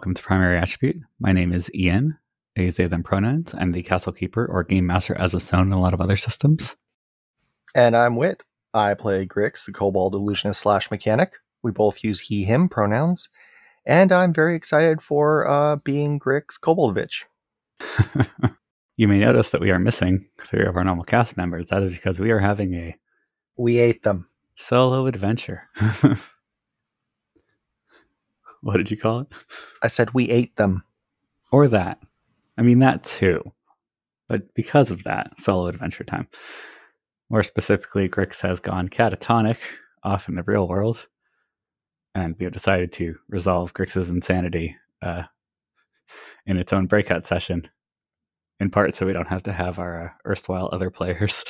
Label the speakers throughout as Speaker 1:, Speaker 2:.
Speaker 1: welcome to Primary Attribute. My name is Ian, a they them pronouns. I'm the Castle Keeper or Game Master as it's known in a lot of other systems.
Speaker 2: And I'm Wit. I play Grickx, the Kobold Illusionist slash Mechanic. We both use he, him pronouns. And I'm very excited for uh, being Grickx Koboldovich.
Speaker 1: you may notice that we are missing three of our normal cast members. That is because we are having a
Speaker 2: We ate them.
Speaker 1: solo adventure. what did you call it?
Speaker 2: I said we ate them.
Speaker 1: Or that. I mean, that too. But because of that, solo adventure time. More specifically, Grickx has gone catatonic off in the real world. And we have decided to resolve Grickx's insanity uh, in its own breakout session. In part, so we don't have to have our uh, erstwhile other players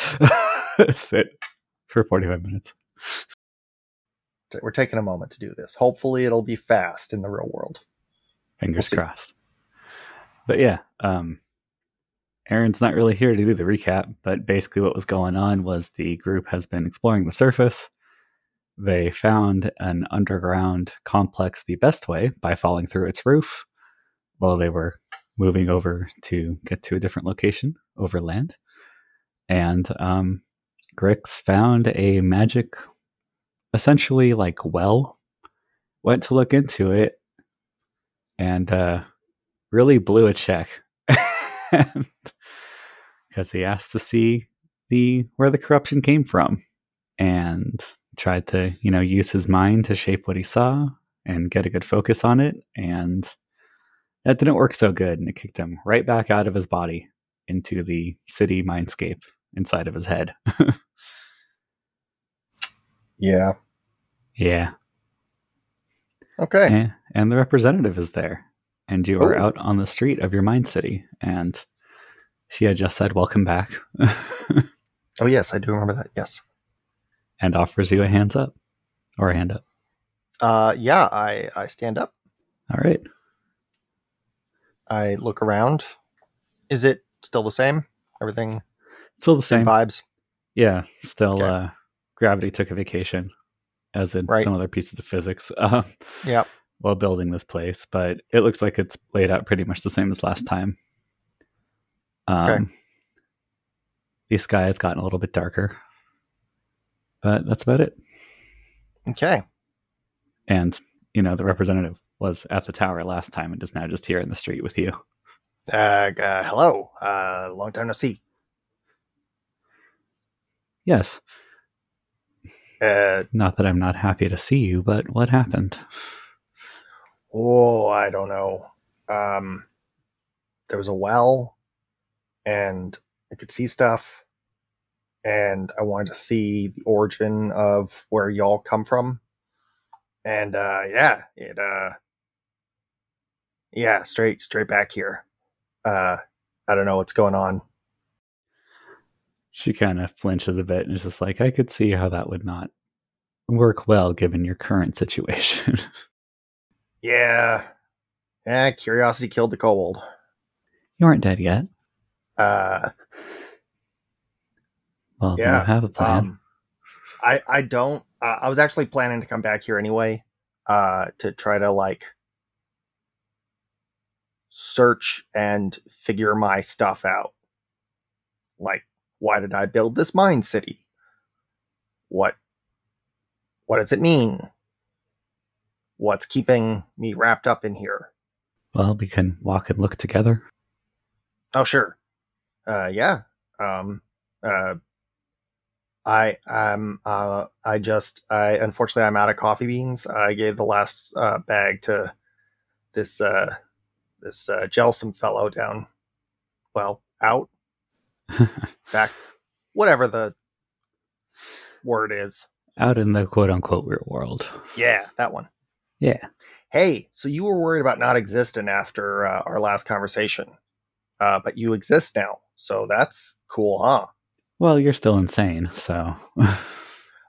Speaker 1: sit for 45 minutes.
Speaker 2: We're taking a moment to do this. Hopefully, it'll be fast in the real world.
Speaker 1: Fingers
Speaker 2: We'll
Speaker 1: crossed. But yeah, um, Aaron's not really here to do the recap, but basically what was going on was the group has been exploring the surface. They found an underground complex the best way by falling through its roof while they were moving over to get to a different location over land. And um, Grickx found a magic, essentially like well, went to look into it, and uh, really blew a check. Because he asked to see the where the corruption came from and tried to you know use his mind to shape what he saw and get a good focus on it and that didn't work so good and it kicked him right back out of his body into the city mindscape inside of his head
Speaker 2: Yeah.
Speaker 1: yeah
Speaker 2: Okay.
Speaker 1: and, and the representative is there and you are
Speaker 2: Oh.
Speaker 1: out on the street of your mind city and she had just said welcome back
Speaker 2: Oh, yes, I do remember that. Yes.
Speaker 1: and offers you a hands up or a hand up
Speaker 2: Uh, yeah, I, I stand up.
Speaker 1: all right
Speaker 2: I look around. Is it still the same? Everything,
Speaker 1: still the
Speaker 2: same
Speaker 1: same
Speaker 2: vibes?
Speaker 1: yeah still
Speaker 2: Okay.
Speaker 1: uh gravity took a vacation as in
Speaker 2: Right.
Speaker 1: some other pieces of physics um,
Speaker 2: Yep.
Speaker 1: while building this place but it looks like it's laid out pretty much the same as last time um
Speaker 2: Okay.
Speaker 1: the sky has gotten a little bit darker but that's about it
Speaker 2: Okay.
Speaker 1: and you know the representative was at the tower last time and is now just here in the street with you
Speaker 2: Uh, uh, hello. Uh, long time no see.
Speaker 1: yes
Speaker 2: Uh,
Speaker 1: not that i'm not happy to see you but what happened
Speaker 2: oh, I don't know. Um, there was a well, and I could see stuff, and I wanted to see the origin of where y'all come from, and uh, yeah, it uh, yeah, straight straight back here. Uh, I don't know what's going on.
Speaker 1: She kind of flinches a bit and is just like i could see how that would not work well given your current situation
Speaker 2: Yeah, yeah, curiosity killed the kobold.
Speaker 1: you aren't dead yet
Speaker 2: Uh,
Speaker 1: well do
Speaker 2: Yeah,
Speaker 1: you have a plan
Speaker 2: Um, I I don't. Uh, I was actually planning to come back here anyway, uh, to try to like search and figure my stuff out. Like, why did I build this mine city? What what does it mean? What's keeping me wrapped up in here?
Speaker 1: well we can walk and look together
Speaker 2: Oh, sure. Uh, yeah. Um, uh, I, um, uh, I just, I, unfortunately, I'm out of coffee beans. I gave the last, uh, bag to this, uh, this, uh, Gelsum fellow down, well, out, back, whatever the word is.
Speaker 1: out in the quote unquote real world
Speaker 2: Yeah, that one.
Speaker 1: yeah
Speaker 2: Hey, so you were worried about not existing after uh, our last conversation, uh, but you exist now. So that's cool, huh?
Speaker 1: well you're still insane so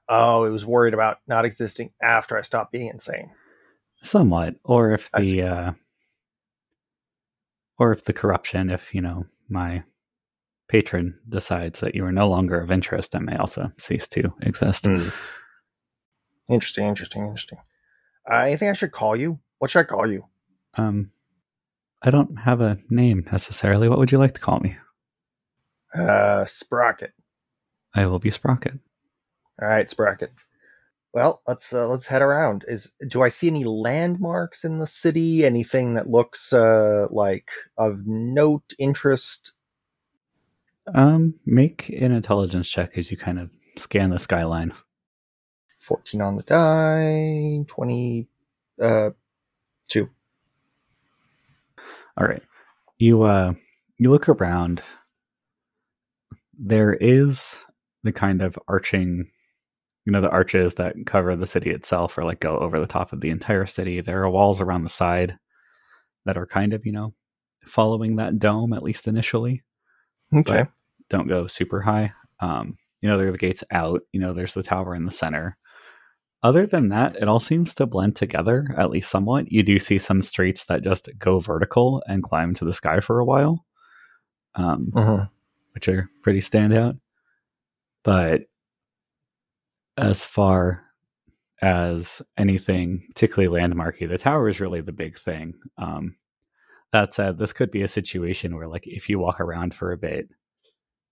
Speaker 2: Oh, it was worried about not existing after I stopped being insane.
Speaker 1: somewhat or if the uh or if the corruption if you know my patron decides that you are no longer of interest that may also cease to exist
Speaker 2: Interesting, interesting, interesting. Uh, anything I should call you? What should I call you?
Speaker 1: Um, I don't have a name necessarily. What would you like to call me?
Speaker 2: Uh, Sprocket.
Speaker 1: I will be Sprocket.
Speaker 2: All right, Sprocket. Well, let's uh, let's head around. Is do I see any landmarks in the city? Anything that looks uh, like of note, interest?
Speaker 1: Um, make an intelligence check as you kind of scan the skyline.
Speaker 2: Fourteen on the die. Twenty. Uh, two.
Speaker 1: All right. You uh you look around. There is the kind of arching you know the arches that cover the city itself or like go over the top of the entire city. There are walls around the side that are kind of, you know, following that dome at least initially.
Speaker 2: Okay.
Speaker 1: Don't go super high. Um, you know, there are the gates out, you know, there's the tower in the center. Other than that, it all seems to blend together, at least somewhat. You do see some streets that just go vertical and climb to the sky for a while, um,
Speaker 2: Mhm.
Speaker 1: which are pretty standout. But as far as anything particularly landmarky, the tower is really the big thing. Um, that said, this could be a situation where, like, if you walk around for a bit,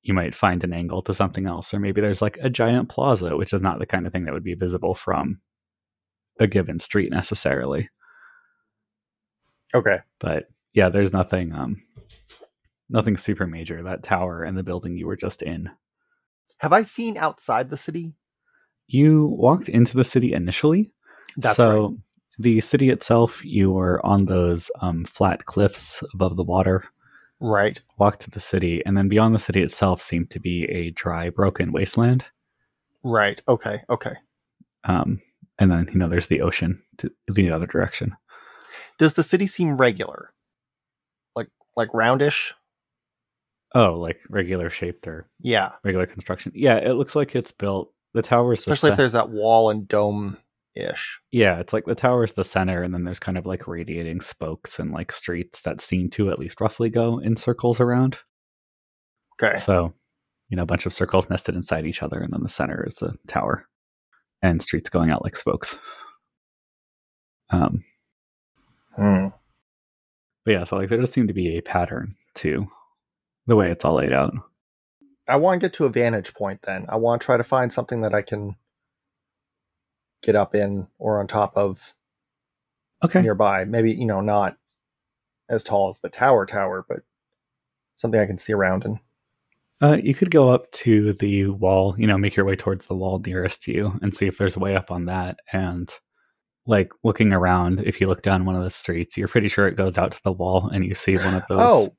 Speaker 1: you might find an angle to something else, or maybe there's like a giant plaza, which is not the kind of thing that would be visible from a given street necessarily.
Speaker 2: Okay.
Speaker 1: But yeah, there's nothing, um, nothing super major. That tower and the building you were just in.
Speaker 2: Have I seen outside the city?
Speaker 1: You walked into the city initially,
Speaker 2: That's
Speaker 1: so
Speaker 2: right.
Speaker 1: The city itself, you were on those um, flat cliffs above the water.
Speaker 2: Right.
Speaker 1: Walked to the city, and then beyond the city itself seemed to be a dry, broken wasteland.
Speaker 2: Right. Okay. Okay.
Speaker 1: Um, and then you know there's the ocean to the other direction.
Speaker 2: Does the city seem regular? Like like roundish?
Speaker 1: Oh, like regular shaped or
Speaker 2: Yeah.
Speaker 1: regular construction. Yeah, it looks like it's built. The tower's the
Speaker 2: Especially if there's that wall and dome ish.
Speaker 1: yeah, it's like the tower's the center, and then there's kind of like radiating spokes and like streets that seem to at least roughly go in circles around.
Speaker 2: Okay.
Speaker 1: So, you know, a bunch of circles nested inside each other, and then the center is the tower, and streets going out like spokes. Um,
Speaker 2: Hmm.
Speaker 1: but yeah, so like there does seem to be a pattern to the way it's all laid out.
Speaker 2: I want to get to a vantage point then. I want to try to find something that I can get up in or on top of
Speaker 1: Okay.
Speaker 2: nearby. Maybe, you know, not as tall as the tower tower, but something I can see around and
Speaker 1: Uh, you could go up to the wall, you know, make your way towards the wall nearest to you and see if there's a way up on that. And like looking around, if you look down one of the streets, you're pretty sure it goes out to the wall and you see one of those.
Speaker 2: Oh.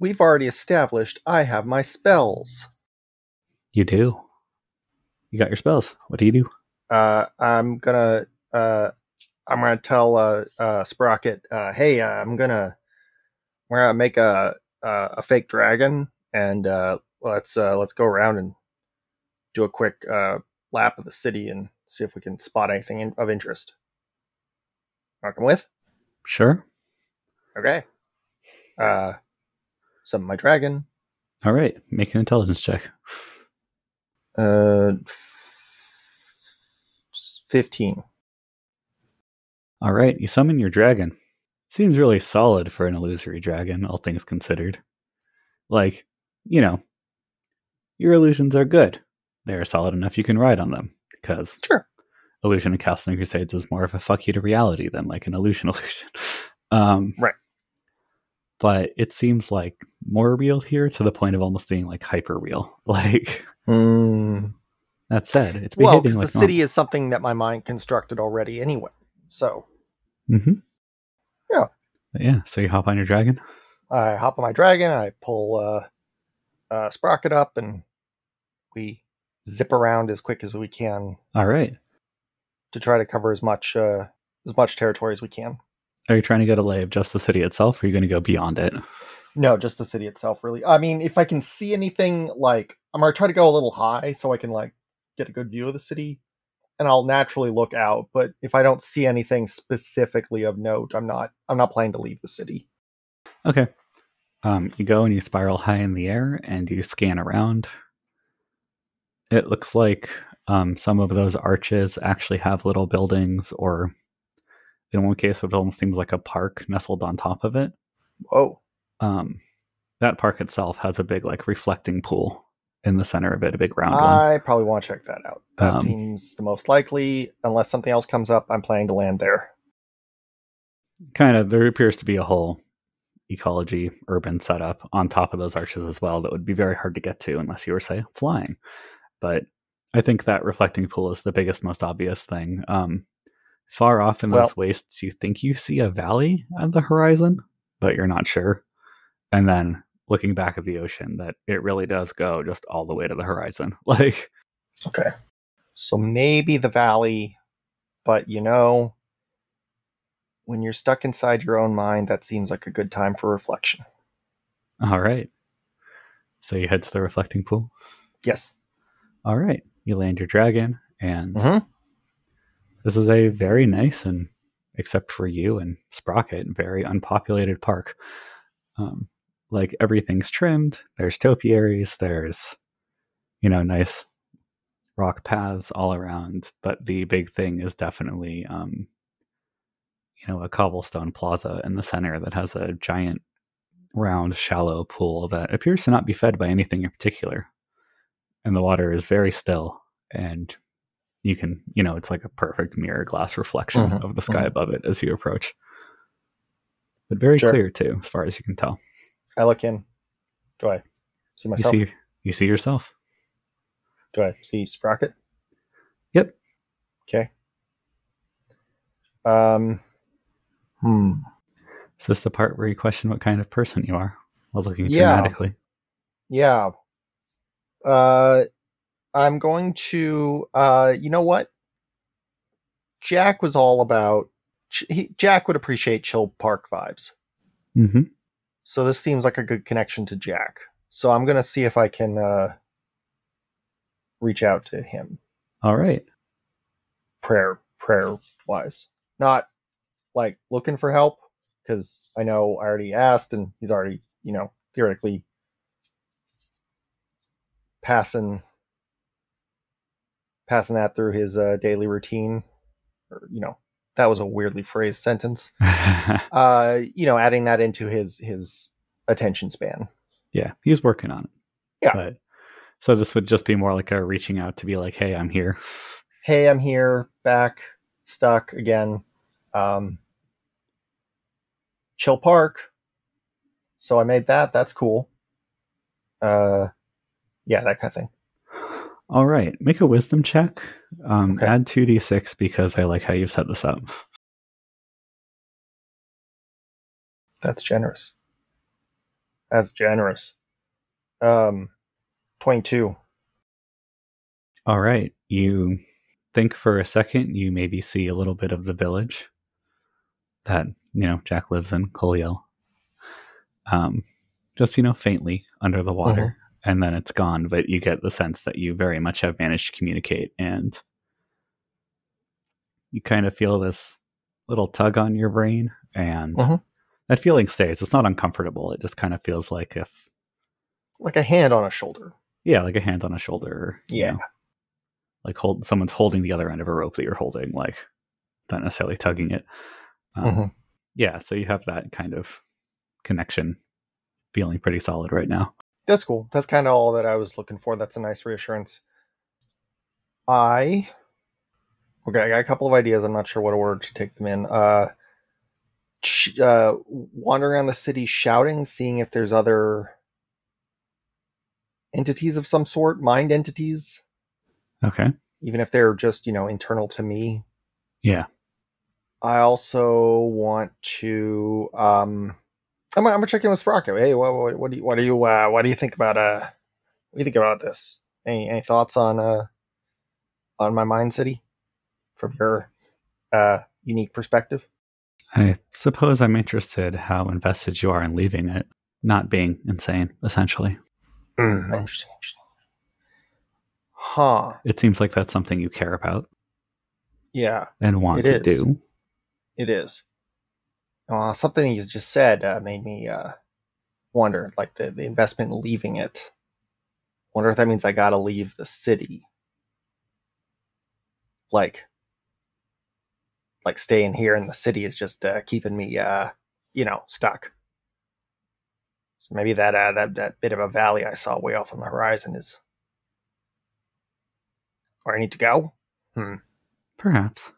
Speaker 2: We've already established I have my spells.
Speaker 1: You do. You got your spells. What do you do?
Speaker 2: Uh, I'm gonna uh, I'm gonna tell uh, uh, Sprocket, uh, hey, uh, I'm gonna we're gonna make a a, a fake dragon and uh, let's uh, let's go around and do a quick uh, lap of the city and see if we can spot anything in, of interest. Come with?
Speaker 1: Sure.
Speaker 2: Okay. Uh, summon my dragon.
Speaker 1: All right. Make an intelligence check.
Speaker 2: Uh, f- fifteen.
Speaker 1: All right. You summon your dragon. Seems really solid for an illusory dragon, all things considered. Like, you know, your illusions are good. They are solid enough you can ride on them. Because
Speaker 2: Sure.
Speaker 1: illusion in Castle Crusades is more of a fuck you to reality than like an illusion illusion. Um,
Speaker 2: Right.
Speaker 1: But it seems like more real here to the point of almost being like hyper real. Like
Speaker 2: Hmm.
Speaker 1: That said, it's
Speaker 2: Well,
Speaker 1: behaving
Speaker 2: because
Speaker 1: like
Speaker 2: the city is something that my mind constructed already anyway. So
Speaker 1: mm-hmm.
Speaker 2: Yeah.
Speaker 1: yeah. So you hop on your dragon.
Speaker 2: I hop on my dragon, I pull uh, uh, Sprocket up, and we zip around as quick as we can
Speaker 1: All right.
Speaker 2: to try to cover as much uh, as much territory as we can.
Speaker 1: Are you trying to get a lay of just the city itself, or are you going to go beyond it?
Speaker 2: No, just the city itself, really. I mean, if I can see anything, like I'm gonna try to go a little high so I can like get a good view of the city, and I'll naturally look out. But if I don't see anything specifically of note, I'm not I'm not planning to leave the city.
Speaker 1: Okay. Um, you go and you spiral high in the air and you scan around. It looks like um, some of those arches actually have little buildings or in one case, it almost seems like a park nestled on top of it.
Speaker 2: Whoa.
Speaker 1: Um, that park itself has a big like reflecting pool in the center of it, a big round one.
Speaker 2: I probably want to check that out. That
Speaker 1: Um,
Speaker 2: seems the most likely. Unless something else comes up, I'm planning to land there.
Speaker 1: Kind of, there appears to be a whole ecology urban setup on top of those arches as well that would be very hard to get to unless you were say flying. But I think that reflecting pool is the biggest, most obvious thing. Um, far off in those wastes, you think you see a valley at the horizon, but you're not sure. And then looking back at the ocean, that it really does go just all the way to the horizon. Like,
Speaker 2: Okay. So maybe the valley, but you know, when you're stuck inside your own mind, that seems like a good time for reflection.
Speaker 1: all right. So you head to the reflecting pool.
Speaker 2: Yes.
Speaker 1: All right. You land your dragon, and
Speaker 2: Mhm.
Speaker 1: this is a very nice and, except for you and Sprocket, very unpopulated park. Um, like everything's trimmed. There's topiaries. There's, you know, nice rock paths all around. But the big thing is definitely, um, you know, a cobblestone plaza in the center that has a giant, round, shallow pool that appears to not be fed by anything in particular and the water is very still and you can you know it's like a perfect mirror glass reflection
Speaker 2: Mhm,
Speaker 1: of the sky
Speaker 2: mhm.
Speaker 1: above it as you approach but very
Speaker 2: Sure.
Speaker 1: clear too as far as you can tell
Speaker 2: I look in. Do I see
Speaker 1: you
Speaker 2: myself?
Speaker 1: see you see yourself
Speaker 2: Do I see Sprocket?
Speaker 1: Yep.
Speaker 2: Okay. Um. Hmm.
Speaker 1: is this the part where you question what kind of person you are while looking
Speaker 2: Yeah.
Speaker 1: dramatically
Speaker 2: Yeah. Uh, I'm going to. Uh, you know what? Jack was all about. He, Jack would appreciate chill park vibes.
Speaker 1: mm-hmm.
Speaker 2: So this seems like a good connection to Jack. So I'm gonna see if I can uh, reach out to him.
Speaker 1: all right
Speaker 2: prayer prayer wise not like looking for help because i know i already asked and he's already you know theoretically passing passing that through his uh, daily routine or you know that was a weirdly phrased sentence. Uh you know adding that into his his attention span.
Speaker 1: Yeah he's working on it.
Speaker 2: Yeah.
Speaker 1: but so this would just be more like a reaching out to be like hey i'm here.
Speaker 2: Hey i'm here back stuck again um chill park. So i made that that's cool. Uh yeah that kind of thing
Speaker 1: all right make a wisdom check um,
Speaker 2: Okay.
Speaker 1: add 2d6 because i like how you've set this up
Speaker 2: that's generous that's generous um 22
Speaker 1: All right. You think for a second, you maybe see a little bit of the village that, you know, Jack lives in, Coliel. Um, just, you know, faintly under the water. And then it's gone, but you get the sense that you very much have managed to communicate. And you kind of feel this little tug on your brain. And
Speaker 2: Mhm.
Speaker 1: that feeling stays. It's not uncomfortable. It just kind of feels like if,
Speaker 2: like a hand on a shoulder
Speaker 1: yeah, like a hand on a shoulder. or, you
Speaker 2: Yeah.
Speaker 1: know, like hold someone's holding the other end of a rope that you're holding, like not necessarily tugging it. Um,
Speaker 2: Mhm.
Speaker 1: Yeah, so you have that kind of connection, feeling pretty solid right now.
Speaker 2: That's cool. That's kind of all that i was looking for. That's a nice reassurance. I okay i got a couple of ideas. I'm not sure what order to take them in. Uh sh- uh wandering around the city shouting seeing if there's other entities of some sort mind entities.
Speaker 1: Okay.
Speaker 2: even if they're just you know internal to me.
Speaker 1: Yeah.
Speaker 2: i also want to um i'm, I'm gonna check in with sprocket hey what, what, what do you what do you uh what do you think about uh what do you think about this any any thoughts on uh on my mind city from your uh unique perspective
Speaker 1: I suppose I'm interested how invested you are in leaving it, not being insane, essentially.
Speaker 2: Mm, interesting, interesting huh
Speaker 1: It seems like that's something you care about
Speaker 2: yeah
Speaker 1: and want
Speaker 2: It
Speaker 1: to
Speaker 2: is.
Speaker 1: do.
Speaker 2: It is. Uh, something you just said uh, made me uh, wonder, like the, the investment in leaving it. Wonder if that means I gotta leave the city. Like, like staying here in the city is just uh, keeping me, uh, you know, stuck. So maybe that uh, that that bit of a valley I saw way off on the horizon is where I need to go. Hmm.
Speaker 1: Perhaps.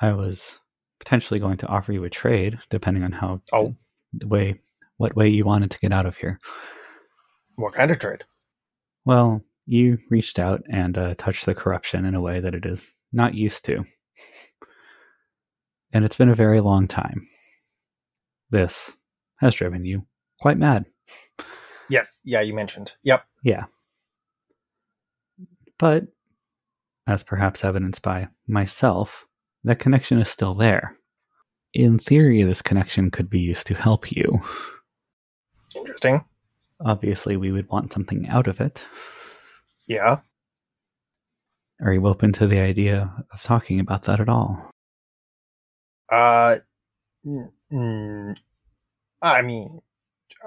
Speaker 1: I was potentially going to offer you a trade, depending on how
Speaker 2: Oh.
Speaker 1: the way what way you wanted to get out of here.
Speaker 2: What kind of trade?
Speaker 1: Well, you reached out and uh, touched the corruption in a way that it is not used to. And it's been a very long time. This has driven you quite mad.
Speaker 2: Yes. Yeah, you mentioned. Yep.
Speaker 1: Yeah. But, as perhaps evidenced by myself, that connection is still there. In theory, this connection could be used to help you.
Speaker 2: Interesting.
Speaker 1: Obviously, we would want something out of it.
Speaker 2: Yeah.
Speaker 1: Are you open to the idea of talking about that at all?
Speaker 2: Uh, mm, I mean,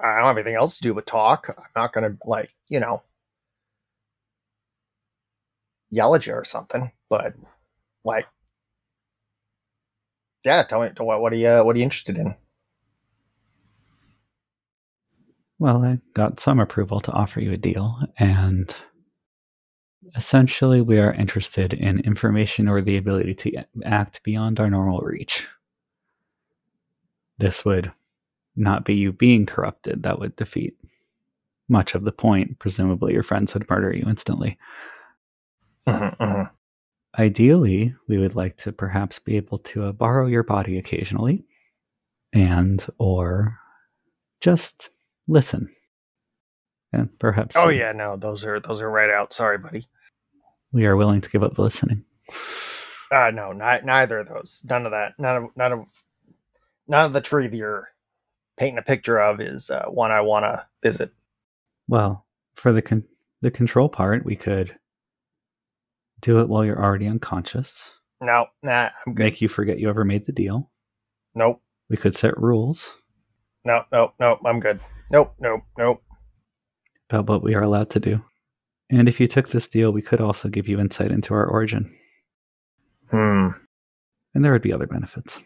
Speaker 2: I don't have anything else to do but talk. I'm not gonna like, you know, yell at you or something. But like, yeah, tell me what what are you what are you interested in?
Speaker 1: Well, I got some approval to offer you a deal, and essentially, we are interested in information or the ability to act beyond our normal reach. This would not be you being corrupted, that would defeat much of the point. Presumably, your friends would murder you instantly.
Speaker 2: Mhm, mhm.
Speaker 1: Ideally, we would like to perhaps be able to uh, borrow your body occasionally and or just listen. And perhaps
Speaker 2: Oh yeah, no, those are those are right out. Sorry, buddy.
Speaker 1: we are willing to give up the listening.
Speaker 2: Uh no, ni- neither of those. None of that. None of none of none of the tree that you're painting a picture of is uh, one I want to visit.
Speaker 1: Well, for the con- the control part, we could do it while you're already unconscious,
Speaker 2: No, nah, I'm good.
Speaker 1: make you forget you ever made the deal.
Speaker 2: Nope.
Speaker 1: We could set rules
Speaker 2: No, no, no, I'm good. Nope, nope, nope.
Speaker 1: about what we are allowed to do. And if you took this deal, we could also give you insight into our origin,
Speaker 2: Hmm.
Speaker 1: and there would be other benefits.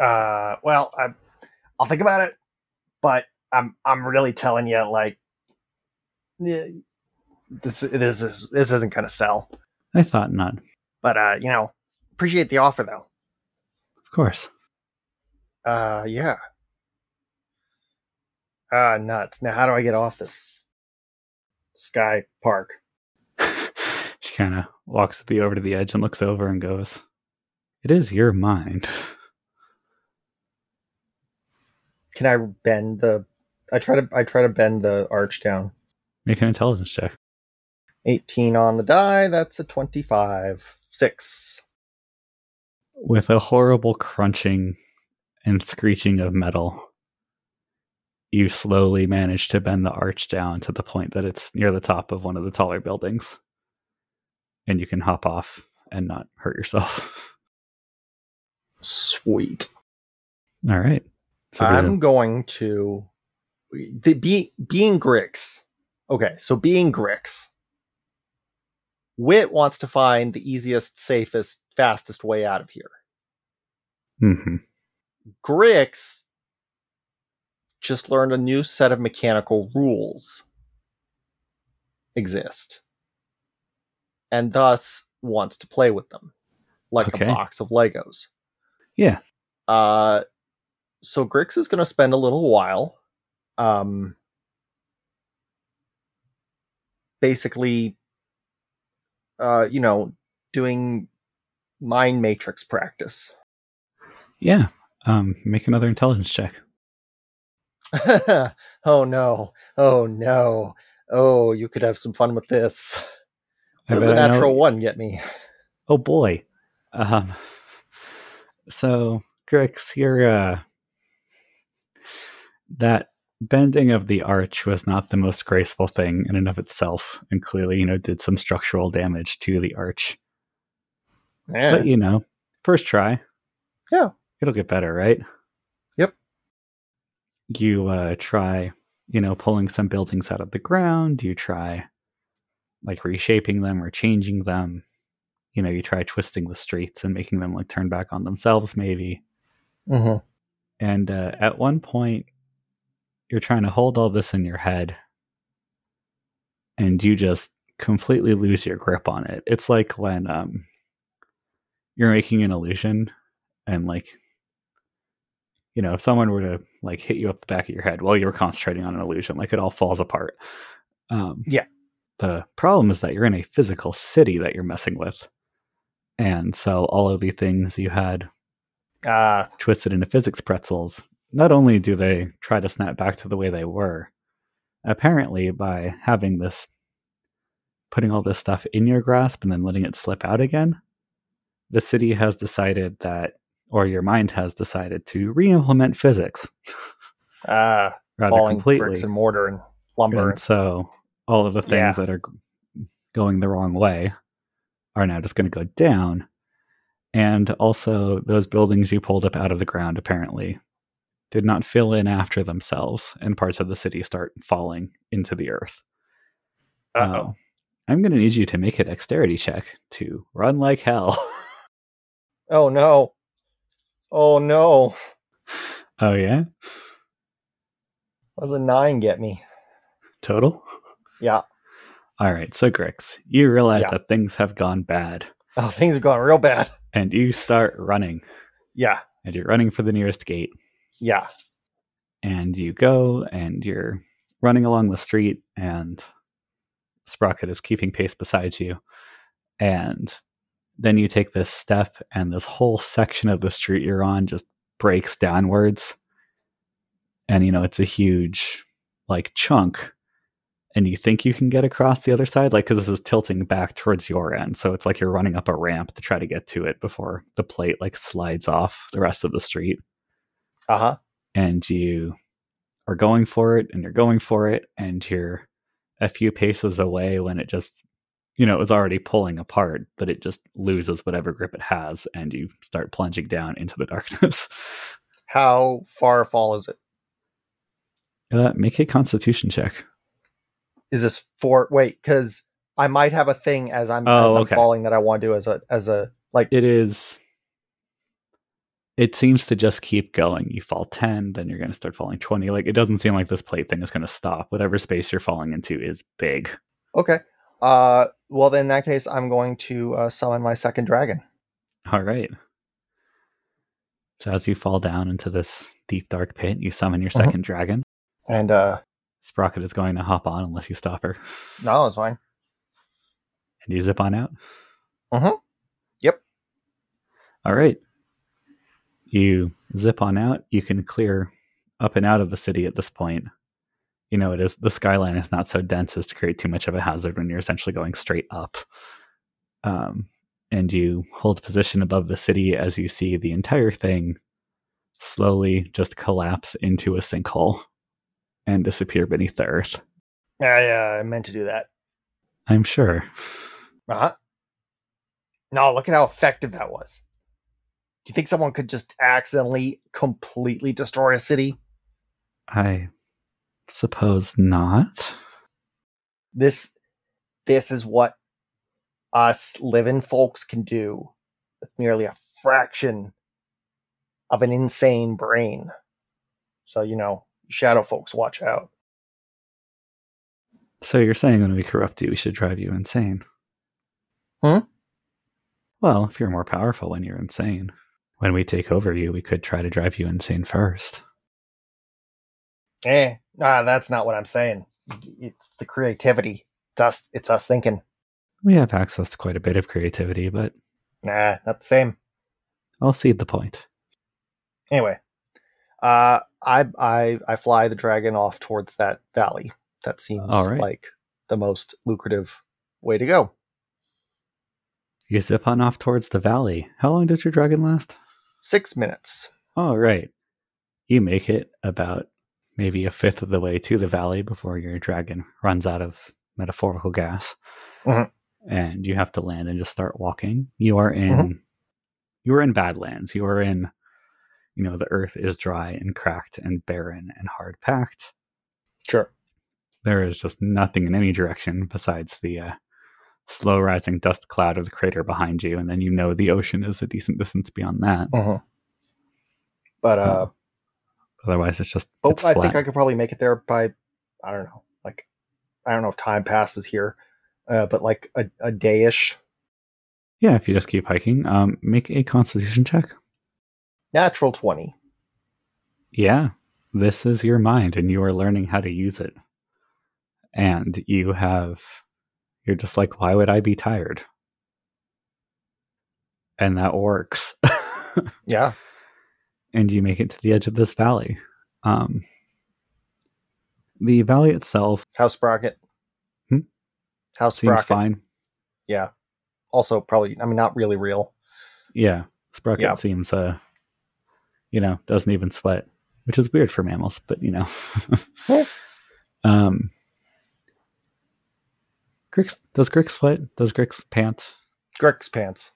Speaker 2: Uh, well, I, I'll think about it, but I'm I'm really telling you, like, yeah, this this is this isn't gonna sell.
Speaker 1: I thought not.
Speaker 2: But uh, you know, appreciate the offer though.
Speaker 1: Of course.
Speaker 2: Uh, yeah. Ah, nuts. Now, how do I get off this sky park?
Speaker 1: she kind of walks the over to the edge and looks over and goes, "It is your mind."
Speaker 2: Can I bend the? I try to I try to bend the arch down.
Speaker 1: Make an intelligence check.
Speaker 2: 18 on the die. That's a 25. Six.
Speaker 1: With a horrible crunching and screeching of metal, you slowly manage to bend the arch down to the point that it's near the top of one of the taller buildings. And you can hop off and not hurt yourself.
Speaker 2: Sweet.
Speaker 1: All right. So
Speaker 2: I'm going to the be, being Grickx. Okay, so being Grickx. Wit wants to find the easiest, safest, fastest way out of here.
Speaker 1: Mhm.
Speaker 2: Grickx just learned a new set of mechanical rules exist and thus wants to play with them like
Speaker 1: Okay.
Speaker 2: a box of Legos.
Speaker 1: Yeah.
Speaker 2: Uh, so Grickx is going to spend a little while um, basically, uh, you know, doing mind matrix practice.
Speaker 1: Yeah. Um, make another intelligence check.
Speaker 2: oh no. Oh no. Oh, you could have some fun with this. Does a natural one get me?
Speaker 1: Oh boy. Um, so Grickx, you're uh, that bending of the arch was not the most graceful thing in and of itself, and clearly, you know, did some structural damage to the arch.
Speaker 2: Yeah.
Speaker 1: But you know, first try.
Speaker 2: Yeah.
Speaker 1: It'll get better, right?
Speaker 2: Yep.
Speaker 1: You uh try, you know, pulling some buildings out of the ground, you try like reshaping them or changing them. you know, you try twisting the streets and making them like turn back on themselves, maybe.
Speaker 2: Mm-hmm.
Speaker 1: And uh, at one point, you're trying to hold all this in your head, and you just completely lose your grip on it. It's like when um, you're making an illusion, and like, you know, if someone were to like hit you up the back of your head while you were concentrating on an illusion, like it all falls apart. Um,
Speaker 2: Yeah.
Speaker 1: The problem is that you're in a physical city that you're messing with. And so all of the things you had
Speaker 2: Uh,
Speaker 1: twisted into physics pretzels, not only do they try to snap back to the way they were, apparently by having this, putting all this stuff in your grasp and then letting it slip out again, the city has decided that, or your mind has decided to re implement physics
Speaker 2: uh, falling
Speaker 1: completely.
Speaker 2: bricks and mortar and lumber.
Speaker 1: And so all of the things
Speaker 2: Yeah.
Speaker 1: that are going the wrong way are now just going to go down. And also, those buildings you pulled up out of the ground apparently did not fill in after themselves, and parts of the city start falling into the earth.
Speaker 2: Uh-oh.
Speaker 1: Um, I'm going to need you to make a dexterity check to run like hell.
Speaker 2: oh no. Oh no.
Speaker 1: oh, yeah?
Speaker 2: What does a nine get me?
Speaker 1: Total?
Speaker 2: Yeah.
Speaker 1: All right. So, Grickx, you realize
Speaker 2: Yeah.
Speaker 1: that things have gone bad,
Speaker 2: Oh, things have gone real bad.
Speaker 1: and you start running,
Speaker 2: Yeah.
Speaker 1: and you're running for the nearest gate.
Speaker 2: Yeah.
Speaker 1: and you go and you're running along the street and Sprocket is keeping pace beside you. And then you take this step and this whole section of the street you're on just breaks downwards. And you know, it's a huge like chunk. And you think you can get across the other side, like because this is tilting back towards your end. So it's like you're running up a ramp to try to get to it before the plate like slides off the rest of the street
Speaker 2: Uh huh.
Speaker 1: and you are going for it and you're going for it and you're a few paces away when it just you know it was already pulling apart but it just loses whatever grip it has and you start plunging down into the darkness
Speaker 2: How far a fall is it?
Speaker 1: uh, make a constitution check
Speaker 2: Is this for wait? Because I might have a thing as I'm
Speaker 1: Oh,
Speaker 2: as I'm
Speaker 1: okay.
Speaker 2: falling that I want to do as a as a like.
Speaker 1: it is it seems to just keep going you fall 10 then you're going to start falling 20 like it doesn't seem like this plate thing is going to stop whatever space you're falling into is big
Speaker 2: Okay. Uh. Well, then in that case, I'm going to uh, summon my second dragon.
Speaker 1: All right. So as you fall down into this deep dark pit, you summon your
Speaker 2: Mhm.
Speaker 1: second dragon.
Speaker 2: And uh,
Speaker 1: Sprocket is going to hop on unless you stop her.
Speaker 2: no, it's fine.
Speaker 1: And you zip on out.
Speaker 2: Mhm. Yep.
Speaker 1: All right. You zip on out. You can clear up and out of the city at this point. You know, it is the skyline is not so dense as to create too much of a hazard when you're essentially going straight up. Um, and you hold position above the city as you see the entire thing slowly just collapse into a sinkhole and disappear beneath the earth.
Speaker 2: Yeah, yeah, I uh, meant to do that.
Speaker 1: I'm sure.
Speaker 2: Uh huh. No, look at how effective that was. You think someone could just accidentally completely destroy a city?
Speaker 1: I suppose not.
Speaker 2: This this is what us living folks can do with merely a fraction of an insane brain. So, you know, shadow folks, watch out.
Speaker 1: So you're saying when we corrupt you, we should drive you insane?
Speaker 2: Hmm?
Speaker 1: Well, if you're more powerful when you're insane, when we take over you, we could try to drive you insane first.
Speaker 2: Eh, nah, that's not what I'm saying. It's the creativity. It's us, it's us thinking.
Speaker 1: We have access to quite a bit of creativity, but
Speaker 2: Nah, not the same.
Speaker 1: I'll cede the point.
Speaker 2: Anyway, uh, I I I fly the dragon off towards that valley. That seems
Speaker 1: right.
Speaker 2: like the most lucrative way to go.
Speaker 1: You zip on off towards the valley. How long does your dragon last?
Speaker 2: Six minutes.
Speaker 1: All right. You make it about maybe a fifth of the way to the valley before your dragon runs out of metaphorical gas.
Speaker 2: Mhm.
Speaker 1: And you have to land and just start walking. You are in you are in Badlands. You are in you know, the earth is dry and cracked and barren and hard packed.
Speaker 2: Sure.
Speaker 1: There is just nothing in any direction besides the uh, slow rising dust cloud of the crater behind you, and then you know the ocean is a decent distance beyond that.
Speaker 2: Uh-huh. But uh,
Speaker 1: Otherwise, it's just
Speaker 2: but
Speaker 1: it's
Speaker 2: I
Speaker 1: flat.
Speaker 2: think I could probably make it there by I don't know, like I don't know if time passes here, uh, but like a, a dayish.
Speaker 1: yeah, if you just keep hiking, um, make a Constitution check.
Speaker 2: Natural twenty.
Speaker 1: Yeah, this is your mind, and you are learning how to use it. And you have, you're just like, why would I be tired? And that works.
Speaker 2: Yeah.
Speaker 1: and you make it to the edge of this valley. Um, the valley itself
Speaker 2: House Sprocket.
Speaker 1: Hmm?
Speaker 2: House
Speaker 1: seems
Speaker 2: Sprocket.
Speaker 1: fine.
Speaker 2: Yeah. Also, probably. I mean, not really real.
Speaker 1: Yeah, Sprocket
Speaker 2: Yeah.
Speaker 1: seems, uh, you know, doesn't even sweat, which is weird for mammals, but you know. Um, Grickx, does Grickx sweat? Does Grickx pant?
Speaker 2: Grickx pants.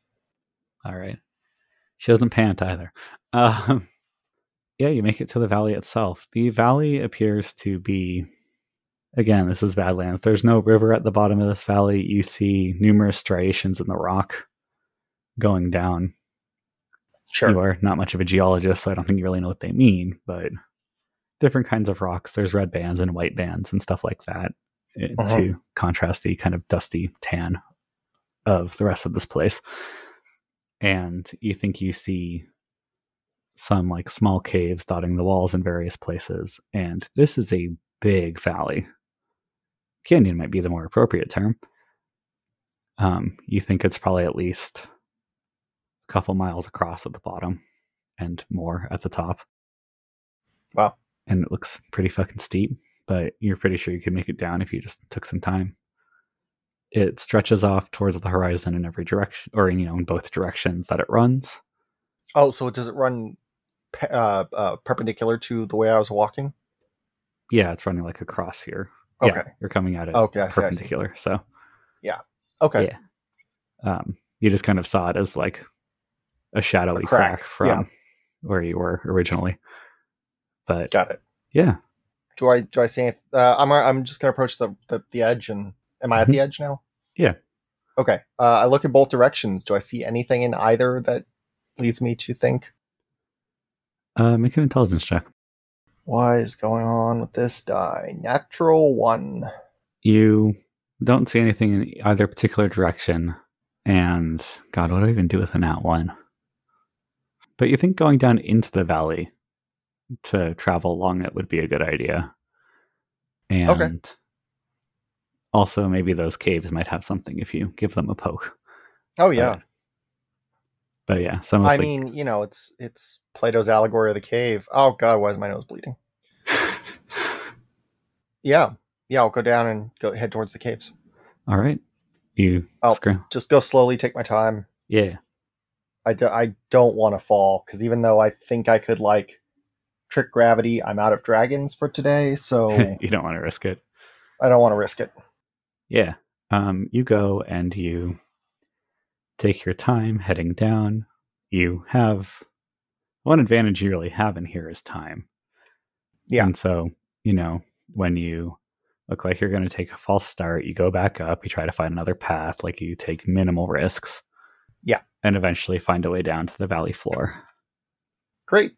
Speaker 1: All right. She doesn't pant either. Um, yeah, you make it to the valley itself. The valley appears to be, again, this is Badlands. There's no river at the bottom of this valley. You see numerous striations in the rock going down.
Speaker 2: Sure.
Speaker 1: You are not much of a geologist, so I don't think you really know what they mean, but different kinds of rocks. There's red bands and white bands and stuff like that
Speaker 2: Uh-huh.
Speaker 1: to contrast the kind of dusty tan of the rest of this place. And you think you see some like small caves dotting the walls in various places. And this is a big valley. Canyon might be the more appropriate term. Um, you think it's probably at least a couple miles across at the bottom and more at the top.
Speaker 2: Wow.
Speaker 1: And it looks pretty fucking steep, but you're pretty sure you could make it down if you just took some time. It stretches off towards the horizon in every direction, or you know, in both directions that it runs.
Speaker 2: Oh, so does it run pe- uh, uh, perpendicular to the way I was walking?
Speaker 1: Yeah, it's running like across here.
Speaker 2: Okay.
Speaker 1: Yeah, you're coming at it
Speaker 2: Okay, I see, I
Speaker 1: perpendicular. So Yeah.
Speaker 2: Okay.
Speaker 1: Yeah. um, you just kind of saw it as like a shadowy
Speaker 2: A crack,
Speaker 1: crack, from
Speaker 2: yeah.
Speaker 1: where you were originally. But
Speaker 2: Got it.
Speaker 1: yeah,
Speaker 2: Do I do I see? anything? uh, I'm I'm just gonna approach the, the the edge and am I at the edge now?
Speaker 1: Mm-hmm. Yeah.
Speaker 2: Okay. Uh, I look in both directions. Do I see anything in either that leads me to think
Speaker 1: uh, make an intelligence check.
Speaker 2: what is going on with this die? Natural one.
Speaker 1: You don't see anything in either particular direction. And God, what do I even do with a nat one? But you think going down into the valley to travel along it would be a good idea. And also, maybe those caves might have something if you give them a poke.
Speaker 2: Oh yeah.
Speaker 1: But, but yeah, some
Speaker 2: I mean, you know, it's it's Plato's allegory of the cave. Oh God, why is my nose bleeding? Yeah, yeah. I'll go down and go head towards the caves.
Speaker 1: all right. You
Speaker 2: Oh.
Speaker 1: screw.
Speaker 2: Just go slowly, take my time.
Speaker 1: Yeah.
Speaker 2: I, do, I don't want to fall because even though I think I could like trick gravity, I'm out of dragons for today, so
Speaker 1: you don't want to risk it.
Speaker 2: I don't want to risk it.
Speaker 1: Yeah. Um, you go and you take your time heading down. You have one advantage you really have in here is time.
Speaker 2: Yeah.
Speaker 1: And so, you know, when you look like you're going to take a false start, you go back up, you try to find another path, like you take minimal risks.
Speaker 2: Yeah.
Speaker 1: And eventually find a way down to the valley floor.
Speaker 2: Great.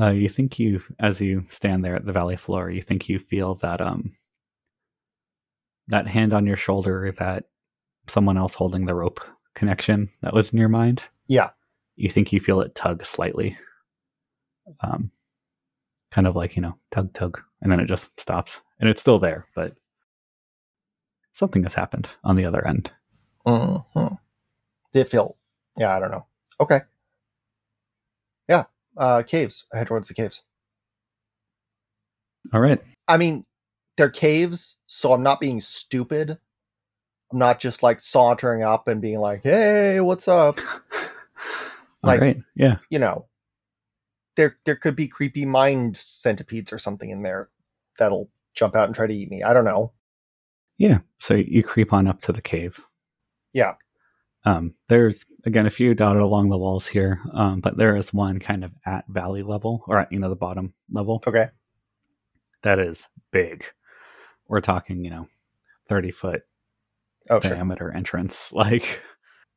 Speaker 1: Uh, you think you, as you stand there at the valley floor, you think you feel that um that hand on your shoulder, that someone else holding the rope connection that was in your mind.
Speaker 2: Yeah.
Speaker 1: You think you feel it tug slightly, um, kind of like you know tug tug, and then it just stops, and it's still there, but something has happened on the other end.
Speaker 2: hmm Did it feel? Yeah, I don't know. Okay. Uh, caves. I head towards the caves.
Speaker 1: All right.
Speaker 2: I mean, they're caves, so I'm not being stupid. I'm not just like sauntering up and being like, "Hey, what's up?"
Speaker 1: All right.
Speaker 2: Like-
Speaker 1: Yeah.
Speaker 2: You know, there there could be creepy mind centipedes or something in there that'll jump out and try to eat me. I don't know.
Speaker 1: Yeah. So you creep on up to the cave.
Speaker 2: Yeah.
Speaker 1: Um, there's again a few dotted along the walls here, um, but there is one kind of at valley level or at you know the bottom level
Speaker 2: Okay.
Speaker 1: that is big. We're talking you know thirty foot
Speaker 2: Oh, sure.
Speaker 1: diameter entrance. Like,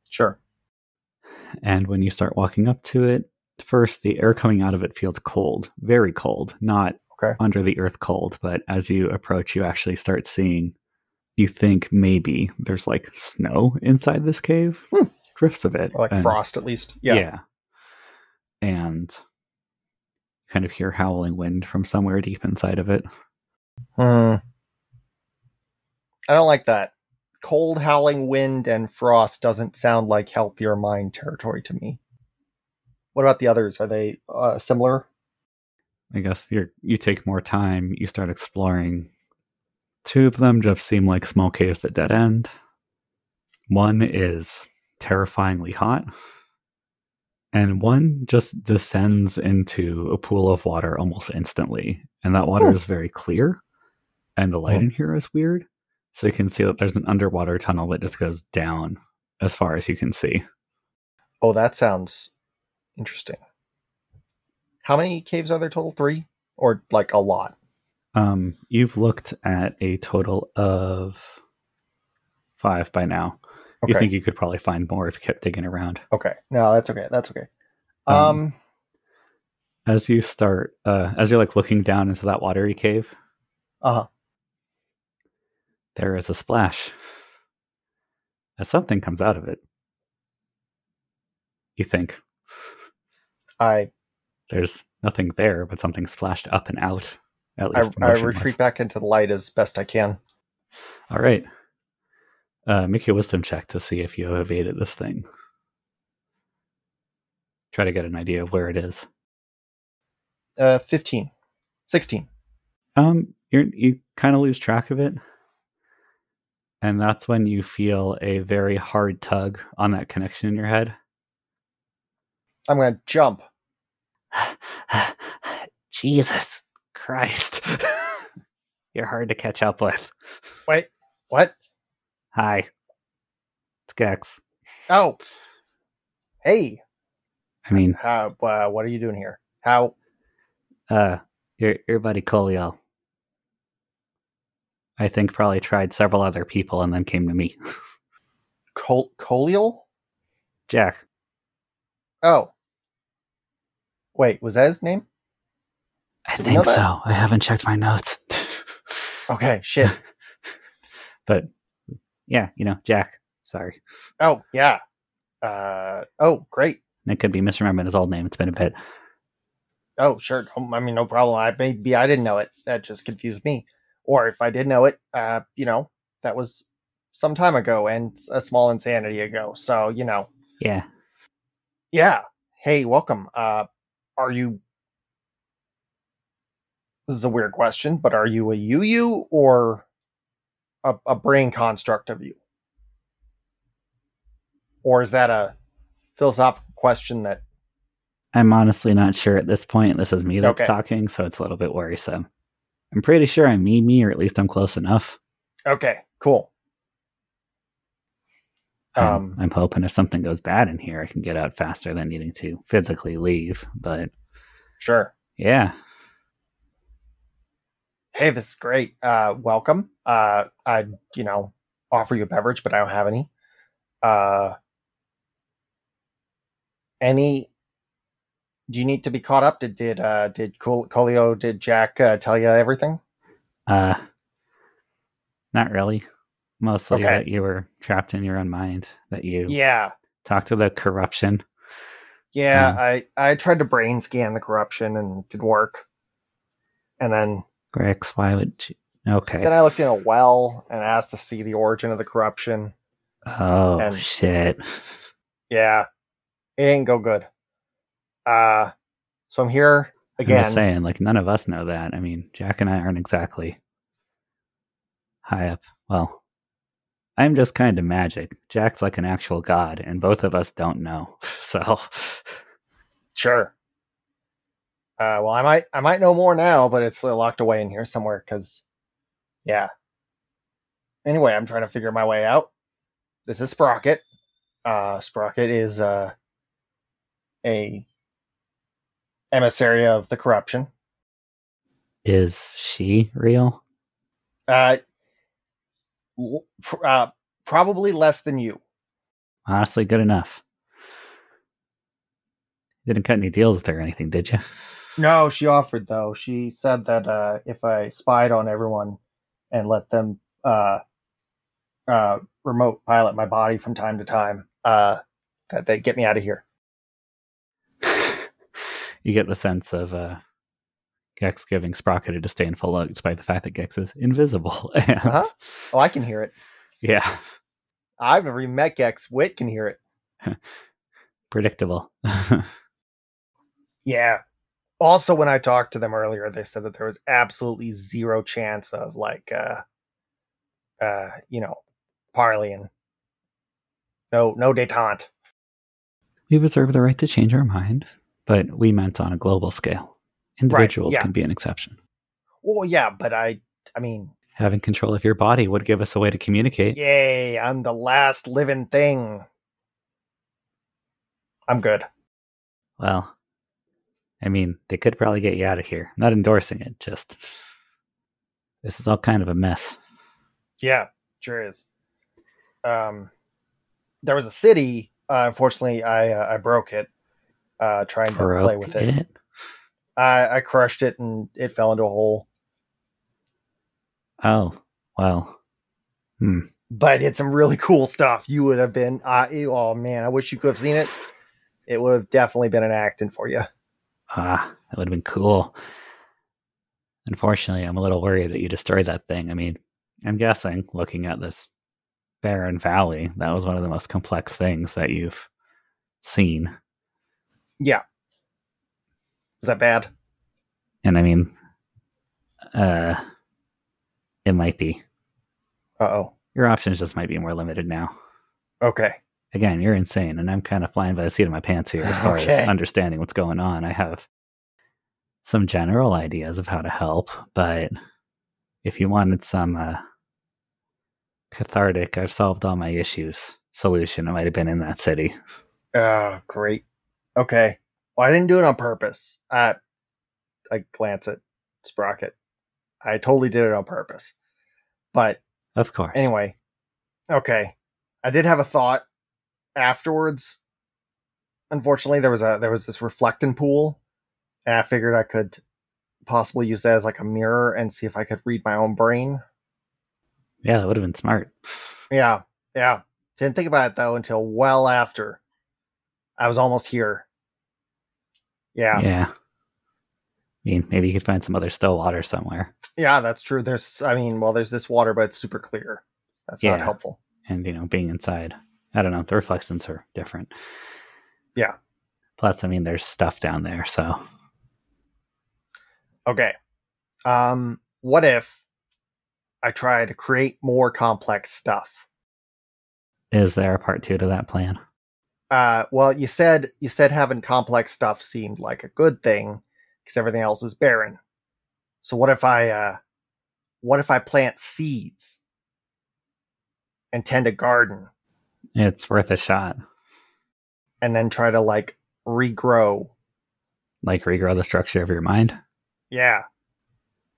Speaker 2: Sure.
Speaker 1: and when you start walking up to it, first the air coming out of it feels cold, very cold, not
Speaker 2: Okay.
Speaker 1: under the earth cold, but as you approach, you actually start seeing. You think maybe there's like snow inside this cave,
Speaker 2: Hmm.
Speaker 1: drifts of it,
Speaker 2: Or like
Speaker 1: and-
Speaker 2: frost, at least. Yeah. yeah.
Speaker 1: and kind of hear howling wind from somewhere deep inside of it.
Speaker 2: Hmm. I don't like that. Cold, howling wind and frost doesn't sound like healthier mind territory to me. What about the others? Are they uh, similar?
Speaker 1: I guess you you take more time, you start exploring. Two of them just seem like small caves that dead end. One is terrifyingly hot, and one just descends into a pool of water almost instantly. And that water is very clear, and the light in here is weird. So you can see that there's an underwater tunnel that just goes down as far as you can see.
Speaker 2: Oh, that sounds interesting. How many caves are there total? Three? Or like a lot?
Speaker 1: Um, you've looked at a total of five by now.
Speaker 2: Okay.
Speaker 1: You think you could probably find more if you kept digging around.
Speaker 2: okay. No, that's okay. That's okay.
Speaker 1: Um,
Speaker 2: Um,
Speaker 1: As you start, uh, as you're like looking down into that watery cave,
Speaker 2: uh-huh.
Speaker 1: there is a splash. As something comes out of it. You think
Speaker 2: I
Speaker 1: there's nothing there, but something splashed up and out. At
Speaker 2: I,
Speaker 1: least
Speaker 2: I
Speaker 1: motion-wise.
Speaker 2: retreat back into the light as best I can.
Speaker 1: All right. Uh, make a wisdom check to see if you have evaded this thing. Try to get an idea of where it is.
Speaker 2: Uh 15. 16.
Speaker 1: Um, you you kind of lose track of it, and that's when you feel a very hard tug on that connection in your head.
Speaker 2: I'm gonna jump.
Speaker 1: Jesus Christ, you're hard to catch up with.
Speaker 2: Wait, what?
Speaker 1: Hi, it's Gex.
Speaker 2: Oh. Hey.
Speaker 1: I mean,
Speaker 2: How uh, what are you doing here? How
Speaker 1: uh, your your buddy Colio. I think probably tried several other people and then came to me.
Speaker 2: Col- Colial?
Speaker 1: Jack,
Speaker 2: Oh. Wait, was that his name?
Speaker 1: I
Speaker 2: Did you know
Speaker 1: think so. I haven't checked my notes.
Speaker 2: Okay, shit.
Speaker 1: but yeah, you know, Jack. Sorry.
Speaker 2: Oh, yeah. Uh oh, great.
Speaker 1: It could be misremembering his old name. It's been a bit.
Speaker 2: Oh, sure. Um, I mean, no problem. I maybe I didn't know it. That just confused me. Or if I did know it, uh, you know, that was some time ago and a small insanity ago. So, you know,
Speaker 1: Yeah.
Speaker 2: yeah. Hey, welcome. Uh are you This is a weird question, but are you a you you or a, a brain construct of you? Or is that a philosophical question that
Speaker 1: I'm honestly not sure at this point. This is me that's
Speaker 2: Okay.
Speaker 1: talking, so it's a little bit worrisome. I'm pretty sure I'm me, me, or at least I'm close enough.
Speaker 2: Okay, cool.
Speaker 1: Um,
Speaker 2: Um,
Speaker 1: I'm hoping if something goes bad in here, I can get out faster than needing to physically leave. But
Speaker 2: Sure.
Speaker 1: yeah,
Speaker 2: hey, this is great. Uh, welcome. Uh, I'd, you know, offer you a beverage, but I don't have any. Uh, any, do you need to be caught up? Did, did, uh, did Col- Colio, did Jack, uh, tell you everything?
Speaker 1: uh, not really. Mostly
Speaker 2: Okay.
Speaker 1: that you were trapped in your own mind. That you
Speaker 2: Yeah.
Speaker 1: talked to the corruption.
Speaker 2: Yeah.
Speaker 1: Hmm.
Speaker 2: I, I tried to brain scan the corruption and it didn't work. And then,
Speaker 1: Grickx, why would you? Okay.
Speaker 2: then I looked in a well and asked to see the origin of the corruption.
Speaker 1: oh
Speaker 2: and-
Speaker 1: shit.
Speaker 2: Yeah. It didn't go good. Uh, so I'm here
Speaker 1: I'm
Speaker 2: again.
Speaker 1: just saying, like none of us know that. I mean, Jack and I aren't exactly high up. Well, I'm just kind of magic. Jack's like an actual god, and both of us don't know. So,
Speaker 2: Sure. Uh, well, I might I might know more now, but it's uh, locked away in here somewhere. Because, yeah. Anyway, I'm trying to figure my way out. This is Sprocket. Uh, Sprocket is uh, a emissary of the corruption.
Speaker 1: is she real?
Speaker 2: Uh, pr- uh, probably less than you.
Speaker 1: Honestly, good enough. Didn't cut any deals with her or anything, did you?
Speaker 2: No, she offered though. She said that uh, if I spied on everyone and let them uh, uh, remote pilot my body from time to time, uh, that they'd get me out of here.
Speaker 1: you get the sense of uh, Gex giving Sprocket a disdainful look, despite the fact that Gex is invisible. And,
Speaker 2: Uh-huh. Oh, I can hear it.
Speaker 1: Yeah,
Speaker 2: I've never even met Gex. Wit can hear it.
Speaker 1: predictable.
Speaker 2: Yeah. Also, when I talked to them earlier, they said that there was absolutely zero chance of like, uh, uh, you know, parleying. No, no detente.
Speaker 1: we reserve the right to change our mind, but we meant on a global scale. Individuals
Speaker 2: yeah.
Speaker 1: can be an exception.
Speaker 2: Well, yeah, but I, I mean,
Speaker 1: Having control of your body would give us a way to communicate.
Speaker 2: yay! I'm the last living thing. I'm good.
Speaker 1: Well, I mean, they could probably get you out of here. not endorsing it, just this is all kind of a mess.
Speaker 2: Yeah, sure is. Um, there was a city. Uh, unfortunately, I uh, I broke it. Uh, trying to play with it. I I crushed it and it fell into a hole.
Speaker 1: Oh, well. Hmm.
Speaker 2: But it's some really cool stuff. You would have been. Uh, oh man, I wish you could have seen it. It would have definitely been an acting for you.
Speaker 1: Ah, that would have been cool. Unfortunately, I'm a little worried that you destroyed that thing. I mean, I'm guessing, looking at this barren valley, that was one of the most complex things that you've seen.
Speaker 2: Yeah. Is that bad?
Speaker 1: And I mean, uh, it might be.
Speaker 2: Uh oh.
Speaker 1: Your options just might be more limited now.
Speaker 2: Okay.
Speaker 1: Again, you're insane, and I'm kind of flying by the seat of my pants here as far
Speaker 2: Okay.
Speaker 1: as understanding what's going on. I have some general ideas of how to help, but if you wanted some uh, cathartic, I've solved all my issues solution, it might have been in that city.
Speaker 2: Oh, great. Okay. Well, I didn't do it on purpose. I I glance at Sprocket. I totally did it on purpose. But
Speaker 1: Of course.
Speaker 2: anyway, okay. I did have a thought afterwards. Unfortunately, there was a there was this reflecting pool, and I figured I could possibly use that as like a mirror and see if I could read my own brain.
Speaker 1: Yeah, that would have been smart.
Speaker 2: Yeah, yeah. Didn't think about it though until well after. I was almost here. Yeah, yeah,
Speaker 1: Yeah. I mean, maybe you could find some other still water somewhere.
Speaker 2: Yeah, that's true. There's, I mean, well, there's this water, but it's super clear. That's not helpful.
Speaker 1: And, you know, being inside, I don't know, the reflections are different.
Speaker 2: Yeah.
Speaker 1: Plus, I mean, there's stuff down there, so
Speaker 2: Okay. Um, what if I try to create more complex stuff?
Speaker 1: is there a part two to that plan?
Speaker 2: Uh, well, you said you said having complex stuff seemed like a good thing because everything else is barren. So what if I uh, what if I plant seeds and tend a garden
Speaker 1: It's worth a shot.
Speaker 2: and then try to like regrow?
Speaker 1: Like regrow the structure of your mind.
Speaker 2: Yeah.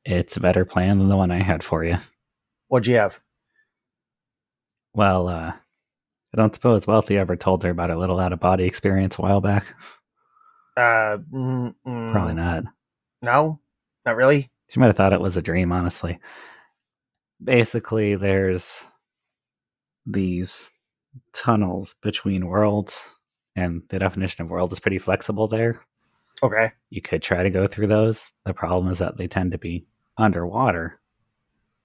Speaker 1: It's a better plan than the one I had for you.
Speaker 2: What'd you have?
Speaker 1: Well, uh, I don't suppose Wealthy ever told her about her little out of body experience a while back.
Speaker 2: Uh, mm, mm,
Speaker 1: Probably not.
Speaker 2: No, not really.
Speaker 1: She might have thought it was a dream, honestly. Basically, there's these tunnels between worlds, and the definition of world is pretty flexible there.
Speaker 2: Okay.
Speaker 1: You could try to go through those. The problem is that they tend to be underwater,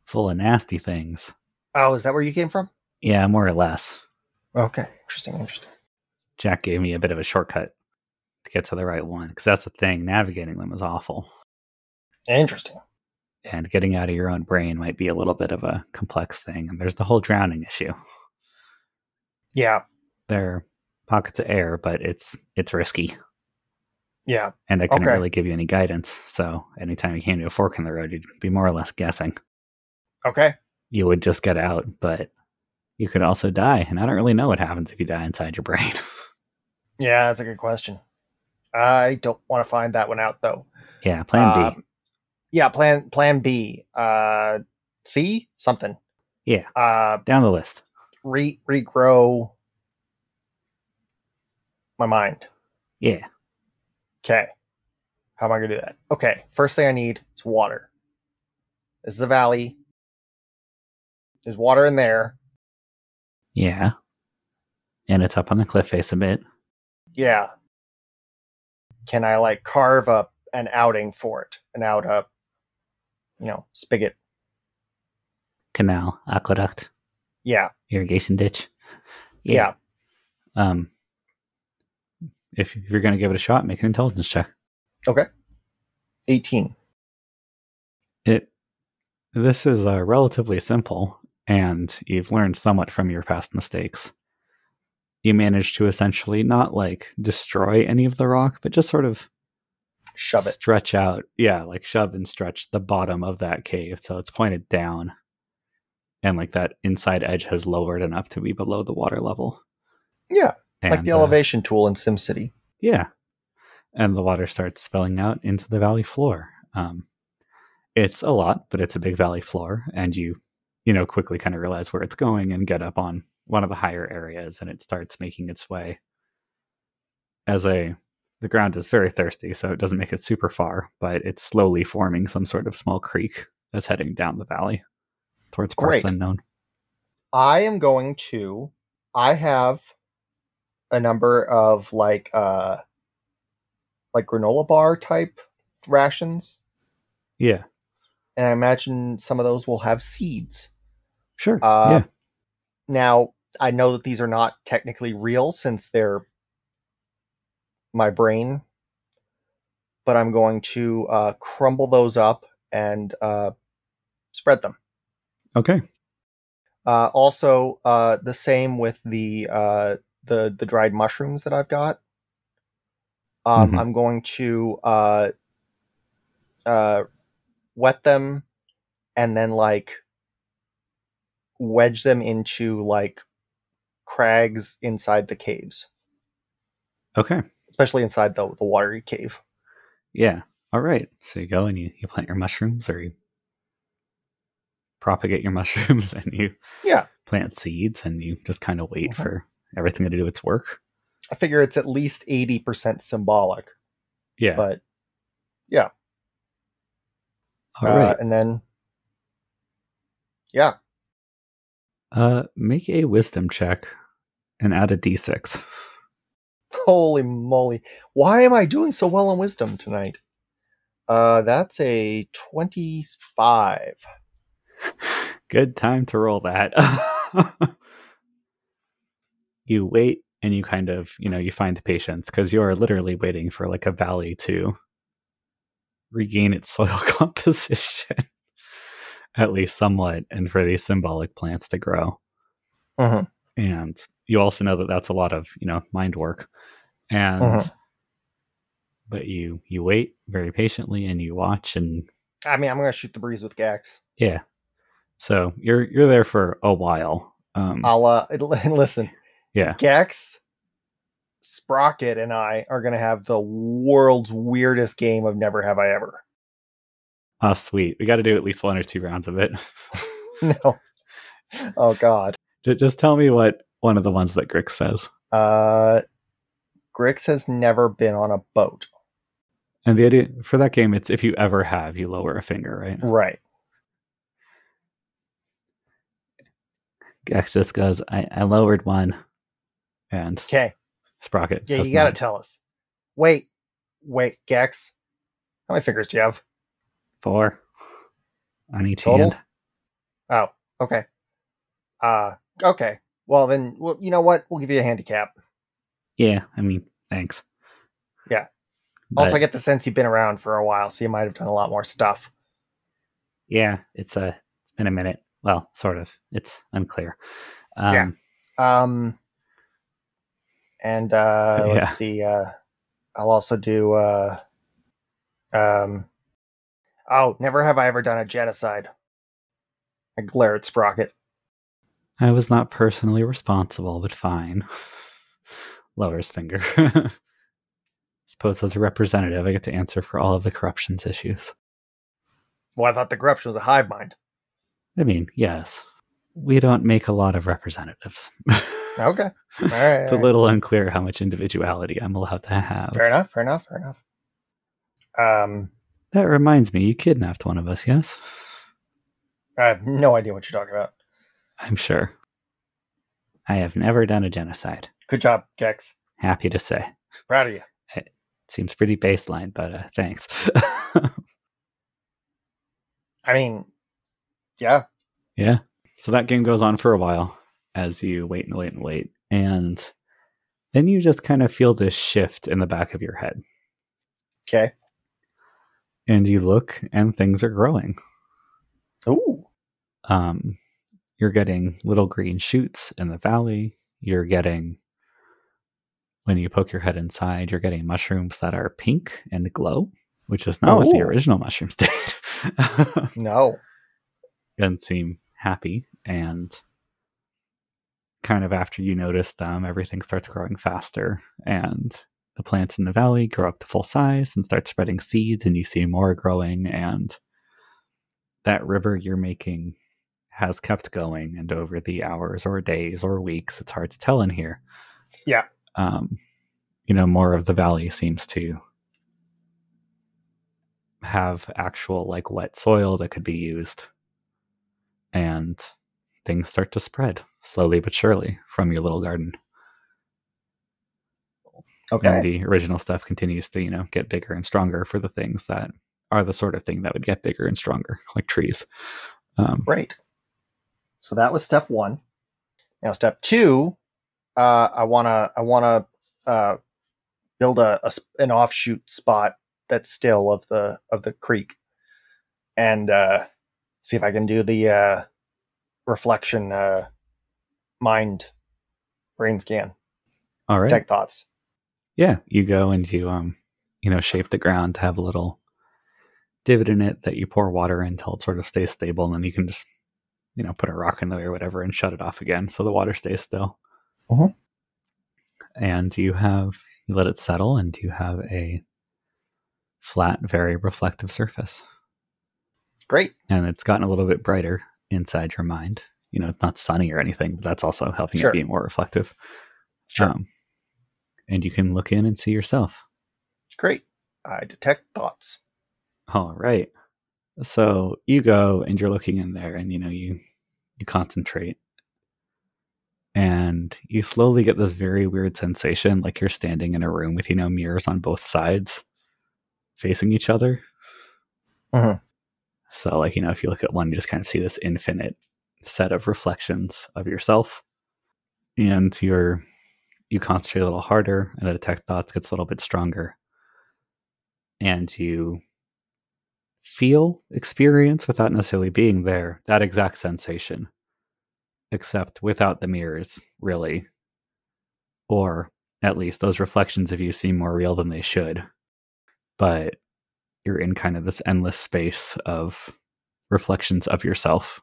Speaker 1: full of nasty things.
Speaker 2: Oh, is that where you came from?
Speaker 1: Yeah, more or less.
Speaker 2: Okay. Interesting. Interesting.
Speaker 1: Jack gave me a bit of a shortcut to get to the right one because that's the thing. Navigating them is awful,
Speaker 2: Interesting.
Speaker 1: and getting out of your own brain might be a little bit of a complex thing. And there's the whole drowning issue.
Speaker 2: Yeah.
Speaker 1: There are pockets of air, but it's it's risky,
Speaker 2: Yeah.
Speaker 1: and I couldn't
Speaker 2: Okay.
Speaker 1: really give you any guidance. So anytime you came to a fork in the road, you'd be more or less guessing.
Speaker 2: Okay.
Speaker 1: You would just get out, but you could also die, and I don't really know what happens if you die inside your brain.
Speaker 2: Yeah, that's a good question. I don't want to find that one out though.
Speaker 1: yeah, Plan B.
Speaker 2: Um, yeah, plan plan B. Uh C something.
Speaker 1: Yeah,
Speaker 2: Uh
Speaker 1: down the list.
Speaker 2: Re regrow my mind.
Speaker 1: Yeah.
Speaker 2: Okay. How am I gonna do that? Okay. First thing I need is water. This is a valley. There's water in there.
Speaker 1: Yeah. And it's up on the cliff face a bit.
Speaker 2: Yeah. Can I like carve up an outing for it? An out up, you know, spigot.
Speaker 1: Canal, aqueduct,
Speaker 2: Yeah.
Speaker 1: irrigation ditch.
Speaker 2: Yeah.
Speaker 1: Um, if you're going to give it a shot, make an intelligence check.
Speaker 2: Okay. 18.
Speaker 1: It. This is uh, relatively simple, and you've learned somewhat from your past mistakes. You manage to essentially not like destroy any of the rock, but just sort of
Speaker 2: Shove it.
Speaker 1: stretch out. Yeah, like shove and stretch the bottom of that cave so it's pointed down. And like that inside edge has lowered enough to be below the water level.
Speaker 2: Yeah. like
Speaker 1: And,
Speaker 2: the
Speaker 1: uh,
Speaker 2: elevation tool in SimCity.
Speaker 1: Yeah. And the water starts spilling out into the valley floor. Um, it's a lot, but it's a big valley floor. And you, you know, quickly kind of realize where it's going and get up on one of the higher areas and it starts making its way. As a, the ground is very thirsty, so it doesn't make it super far, but it's slowly forming some sort of small creek that's heading down the valley towards parts
Speaker 2: Great.
Speaker 1: unknown.
Speaker 2: I am going to I have a number of like uh like granola bar type rations
Speaker 1: Yeah,
Speaker 2: and I imagine some of those will have seeds.
Speaker 1: sure.
Speaker 2: Uh,
Speaker 1: yeah.
Speaker 2: Now, I know that these are not technically real since they're my brain, but I'm going to uh, crumble those up and uh, spread them.
Speaker 1: Okay.
Speaker 2: Uh, also, uh, the same with the uh, the the dried mushrooms that I've got. Um,
Speaker 1: Mhm.
Speaker 2: I'm going to uh, uh, wet them and then like wedge them into like crags inside the caves,
Speaker 1: Okay.
Speaker 2: especially inside the the watery cave.
Speaker 1: Yeah. All right. So you go and you, you plant your mushrooms or you propagate your mushrooms and you
Speaker 2: Yeah.
Speaker 1: plant seeds and you just kind of wait for everything to do its work.
Speaker 2: I figure it's at least eighty percent symbolic,
Speaker 1: Yeah.
Speaker 2: but
Speaker 1: All
Speaker 2: uh,
Speaker 1: right.
Speaker 2: and then yeah,
Speaker 1: Uh, make a wisdom check and add a d6.
Speaker 2: Holy moly. Why am I doing so well on wisdom tonight? Uh that's a 25.
Speaker 1: Good time to roll that. you wait and you kind of, you know, you find patience because you are literally waiting for like a valley to regain its soil composition, at least somewhat, and for these symbolic plants to grow.
Speaker 2: Mhm.
Speaker 1: And you also know that that's a lot of, you know, mind work. And,
Speaker 2: Mhm.
Speaker 1: but you, you wait very patiently and you watch and
Speaker 2: I mean, I'm going to shoot the breeze with Gax.
Speaker 1: Yeah. So you're you're there for a while. Um
Speaker 2: I'll uh listen.
Speaker 1: yeah.
Speaker 2: Gex, Sprocket and I are going to have the world's weirdest game of Never Have I Ever.
Speaker 1: Oh sweet. We got to do at least one or two rounds of it.
Speaker 2: no. Oh god.
Speaker 1: Just tell me what one of the ones that Grickx says.
Speaker 2: Uh Grickx has never been on a boat.
Speaker 1: And the idea for that game it's if you ever have, you lower a finger, right?
Speaker 2: Right.
Speaker 1: Gax just goes, I, I lowered one. And
Speaker 2: Okay.
Speaker 1: Sprocket.
Speaker 2: Yeah, you got to tell us. Wait. Wait, Gex. How many fingers do you have?
Speaker 1: Four on each
Speaker 2: Total?
Speaker 1: hand.
Speaker 2: Oh, okay. Uh okay. Well then well you know what? We'll give you a handicap.
Speaker 1: Yeah, I mean, thanks.
Speaker 2: Yeah.
Speaker 1: But,
Speaker 2: also I get the sense you've been around for a while, so you might have done a lot more stuff.
Speaker 1: yeah, it's a it's been a minute. Well, sort of. It's unclear. Um,
Speaker 2: Yeah. Um and uh
Speaker 1: Yeah.
Speaker 2: let's see, uh I'll also do uh um oh, never have I ever done a genocide. I glare at Sprocket.
Speaker 1: I was not personally responsible, but fine. Lowers finger. Suppose as a representative, I get to answer for all of the corruption's issues.
Speaker 2: Well, I thought the corruption was a hive mind.
Speaker 1: I mean, yes. we don't make a lot of representatives.
Speaker 2: Okay. All right.
Speaker 1: it's
Speaker 2: all
Speaker 1: a
Speaker 2: right.
Speaker 1: little unclear how much individuality I'm allowed to have.
Speaker 2: Fair enough. Fair enough. Fair enough. Um,
Speaker 1: That reminds me, you kidnapped one of us, yes?
Speaker 2: I have no idea what you're talking about.
Speaker 1: I'm sure. I have never done a genocide.
Speaker 2: Good job, Gex.
Speaker 1: Happy to say.
Speaker 2: Proud of you.
Speaker 1: It Seems pretty baseline, but uh, thanks.
Speaker 2: I mean, yeah.
Speaker 1: yeah. So that game goes on for a while as you wait and wait and wait. And then you just kind of feel this shift in the back of your head.
Speaker 2: Okay.
Speaker 1: And you look and things are growing.
Speaker 2: Ooh.
Speaker 1: um, you're getting little green shoots in the valley. You're getting, when you poke your head inside, you're getting mushrooms that are pink and glow, which is not what the original mushrooms did.
Speaker 2: No.
Speaker 1: And seem happy. And kind of after you notice them, everything starts growing faster. And the plants in the valley grow up to full size and start spreading seeds, and you see more growing. And that river you're making has kept going. And over the hours or days or weeks, it's hard to tell in here.
Speaker 2: Yeah.
Speaker 1: Um, you know, more of the valley seems to have actual like wet soil that could be used and things start to spread slowly but surely from your little garden
Speaker 2: Okay.
Speaker 1: and the original stuff continues to you know get bigger and stronger for the things that are the sort of thing that would get bigger and stronger like trees um,
Speaker 2: Great. So that was step one. Now step two, uh, I wanna I wanna uh, build a, a an offshoot spot that's still of the of the creek, and uh, see if I can do the uh, reflection uh, mind brain scan.
Speaker 1: all right
Speaker 2: Tech thoughts.
Speaker 1: yeah you go and you um you know shape the ground to have a little divot in it that you pour water in until it sort of stays stable and then you can just you know put a rock in there or whatever and shut it off again so the water stays still
Speaker 2: Mhm.
Speaker 1: and you have you let it settle and you have a flat very reflective surface
Speaker 2: Great.
Speaker 1: and it's gotten a little bit brighter inside your mind you know it's not sunny or anything but that's also helping
Speaker 2: Sure.
Speaker 1: it be more reflective
Speaker 2: Sure.
Speaker 1: um, and you can look in and see yourself
Speaker 2: Great. I detect thoughts.
Speaker 1: All right. So you go and you're looking in there and you know you you concentrate and you slowly get this very weird sensation like you're standing in a room with you know mirrors on both sides facing each other.
Speaker 2: Mhm.
Speaker 1: So like you know if you look at one you just kind of see this infinite set of reflections of yourself and you're you concentrate a little harder and the detect thoughts gets a little bit stronger. And you feel experience without necessarily being there that exact sensation except without the mirrors really. Or at least those reflections of you seem more real than they should. But you're in kind of this endless space of reflections of yourself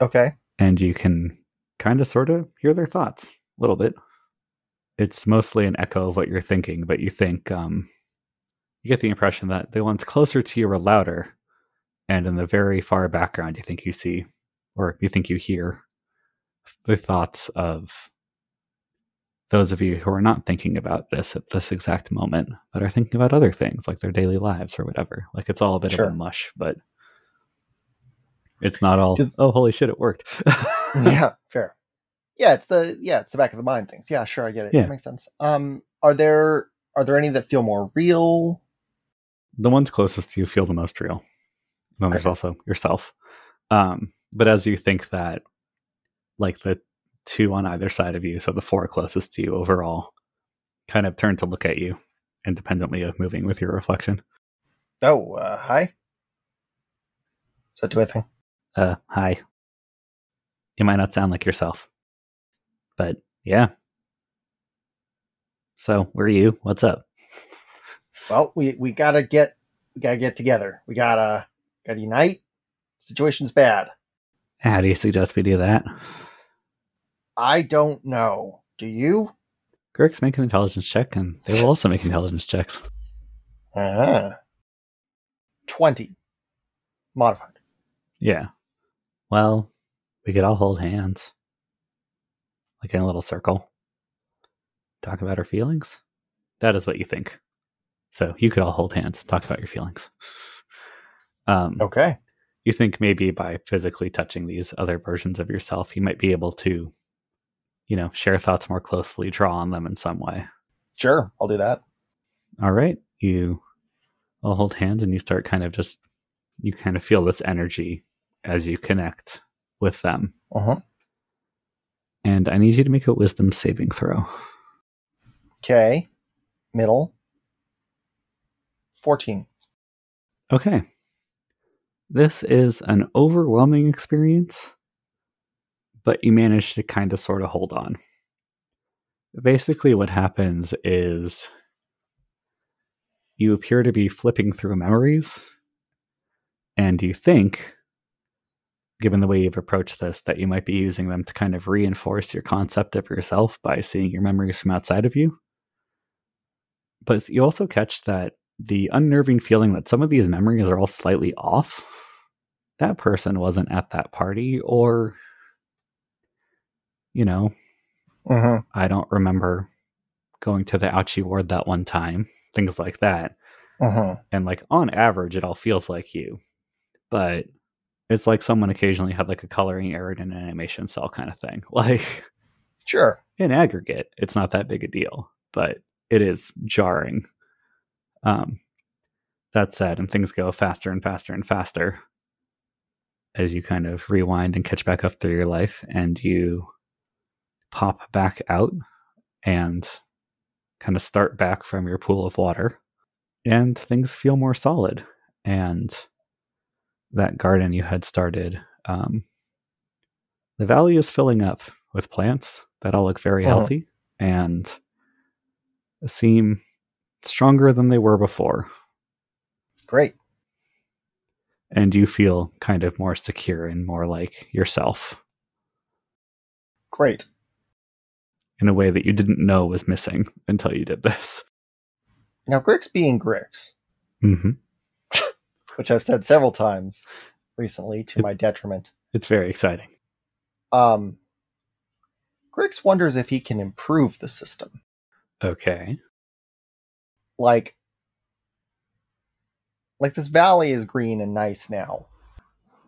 Speaker 2: Okay.
Speaker 1: and you can kind of sort of hear their thoughts a little bit it's mostly an echo of what you're thinking but you think um you get the impression that the ones closer to you are louder and in the very far background you think you see or you think you hear the thoughts of those of you who are not thinking about this at this exact moment but are thinking about other things like their daily lives or whatever like it's all a bit
Speaker 2: Sure.
Speaker 1: of a mush but it's not all
Speaker 2: Do-
Speaker 1: oh holy shit it worked
Speaker 2: yeah, fair. Yeah, it's the yeah, it's the back of the mind things. Yeah, sure, I get it.
Speaker 1: Yeah.
Speaker 2: That makes sense. Um, are there are there any that feel more real?
Speaker 1: the ones closest to you feel the most real. Then there's also yourself. Um, but as you think that, like the two on either side of you, so the four closest to you overall, kind of turn to look at you, independently of moving with your reflection.
Speaker 2: Oh, uh, hi. Does that do anything?
Speaker 1: Uh, hi. You might not sound like yourself, but yeah. So, where are you? What's up?
Speaker 2: Well, we we gotta get we gotta get together. We gotta gotta unite. Situation's bad.
Speaker 1: How do you suggest we do that?
Speaker 2: I don't know. Do you?
Speaker 1: Grickx make an intelligence check, and they will also make intelligence checks.
Speaker 2: Uh-huh. Twenty. Modified.
Speaker 1: Yeah. Well, We could all hold hands, like in a little circle. Talk about our feelings. That is what you think. So you could all hold hands, talk about your feelings. Um,
Speaker 2: Okay.
Speaker 1: you think maybe by physically touching these other versions of yourself, you might be able to, you know, share thoughts more closely, draw on them in some way.
Speaker 2: Sure. I'll do that.
Speaker 1: All right. You all hold hands and you start kind of just, you kind of feel this energy as you connect with them.
Speaker 2: Uh huh.
Speaker 1: And I need you to make a wisdom saving throw.
Speaker 2: Okay. Middle. 14.
Speaker 1: Okay. This is an overwhelming experience, but you manage to kind of sort of hold on. Basically, what happens is you appear to be flipping through memories, and you think, given the way you've approached this, that you might be using them to kind of reinforce your concept of yourself by seeing your memories from outside of you. But you also catch that the unnerving feeling that some of these memories are all slightly off. That person wasn't at that party, or, you know,
Speaker 2: Mm-hmm.
Speaker 1: I don't remember going to the ouchie ward that one time, things like that.
Speaker 2: Mm-hmm.
Speaker 1: And like on average, it all feels like you, but it's like someone occasionally had like a coloring error in an animation cell kind of thing. Like
Speaker 2: Sure.
Speaker 1: in aggregate, it's not that big a deal, but it is jarring. Um, that said, and things go faster and faster and faster as you kind of rewind and catch back up through your life, and you pop back out and kind of start back from your pool of water, and things feel more solid. And that garden you had started, um, the valley is filling up with plants that all look very
Speaker 2: Uh-huh.
Speaker 1: healthy and seem stronger than they were before.
Speaker 2: Great.
Speaker 1: And you feel kind of more secure and more like yourself
Speaker 2: Great.
Speaker 1: In a way that you didn't know was missing until you did this.
Speaker 2: Now, Grickx being Grickx,
Speaker 1: hmm
Speaker 2: which I've said several times recently to my detriment,
Speaker 1: It's very exciting.
Speaker 2: um, Grickx wonders if he can improve the system.
Speaker 1: Okay.
Speaker 2: Like, like this valley is green and nice now,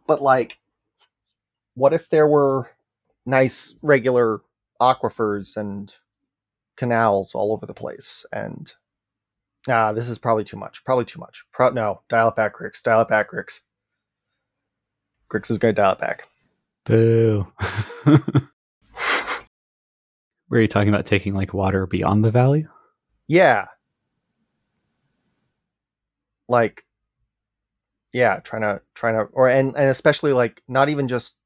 Speaker 2: but like, what if there were nice regular aquifers and canals all over the place? And ah, this is probably too much. Probably too much. Pro- no, dial it back, Grickx. Dial it back, Grickx. Grickx is going to dial it back.
Speaker 1: Boo. Were you talking about taking like water beyond the valley?
Speaker 2: Yeah. Like yeah, trying to trying to or and and especially like not even just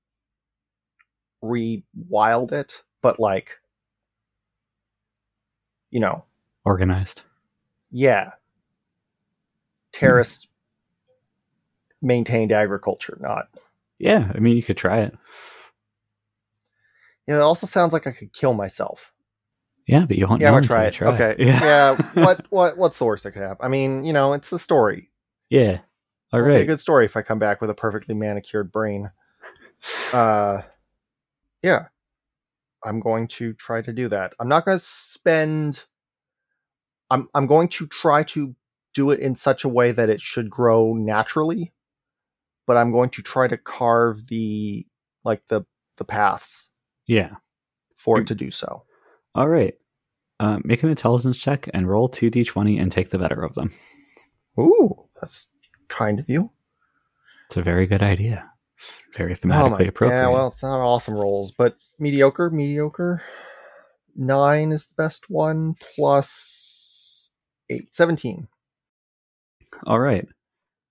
Speaker 2: rewild it, but like you know,
Speaker 1: Organized.
Speaker 2: yeah. Terraced maintained agriculture, not
Speaker 1: Yeah, I mean, you could try it.
Speaker 2: Yeah, it also sounds like I could kill myself.
Speaker 1: Yeah, but you won't
Speaker 2: Yeah, I'm gonna
Speaker 1: until
Speaker 2: try
Speaker 1: you
Speaker 2: it. Okay. Yeah. what what what's the worst that could happen? I mean, you know, it's a story.
Speaker 1: Yeah. All
Speaker 2: It'll be a good story if I come back with a perfectly manicured brain. Uh, yeah, I'm going to try to do that. I'm not going to spend. I'm I'm going to try to do it in such a way that it should grow naturally, but I'm going to try to carve the like the the paths
Speaker 1: Yeah.
Speaker 2: for it to do so.
Speaker 1: All right. Uh, make an intelligence check and roll 2d20 and take the better of them.
Speaker 2: Ooh, that's kind of you.
Speaker 1: It's a very good idea. Very
Speaker 2: Oh
Speaker 1: thematically appropriate.
Speaker 2: Yeah, well, it's not awesome rolls, but mediocre, mediocre. Nine is the best one, plus eight. 17.
Speaker 1: All right.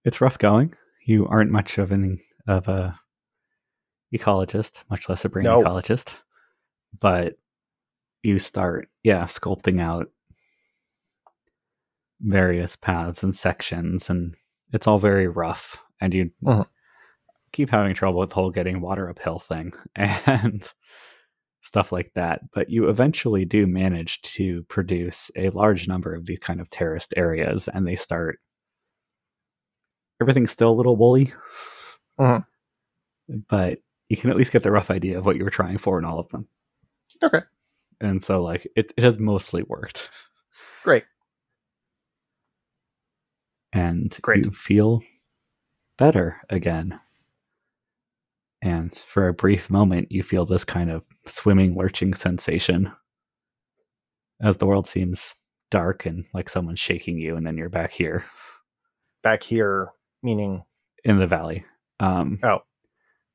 Speaker 1: It's rough going. You aren't much of an of a ecologist, much less a brain
Speaker 2: No.
Speaker 1: ecologist. But you start, yeah, sculpting out various paths and sections and it's all very rough and you
Speaker 2: Mhm.
Speaker 1: Keep having trouble with the whole getting water uphill thing and stuff like that. But you eventually do manage to produce a large number of these kind of terraced areas and they start everything's still a little woolly.
Speaker 2: Mhm.
Speaker 1: But you can at least get the rough idea of what you were trying for in all of them.
Speaker 2: Okay.
Speaker 1: And so like it, it has mostly worked.
Speaker 2: Great.
Speaker 1: And
Speaker 2: Great.
Speaker 1: you feel better again. And for a brief moment you feel this kind of swimming lurching sensation as the world seems dark and like someone's shaking you and then you're back here
Speaker 2: Back here, meaning
Speaker 1: in the valley. Um
Speaker 2: Oh.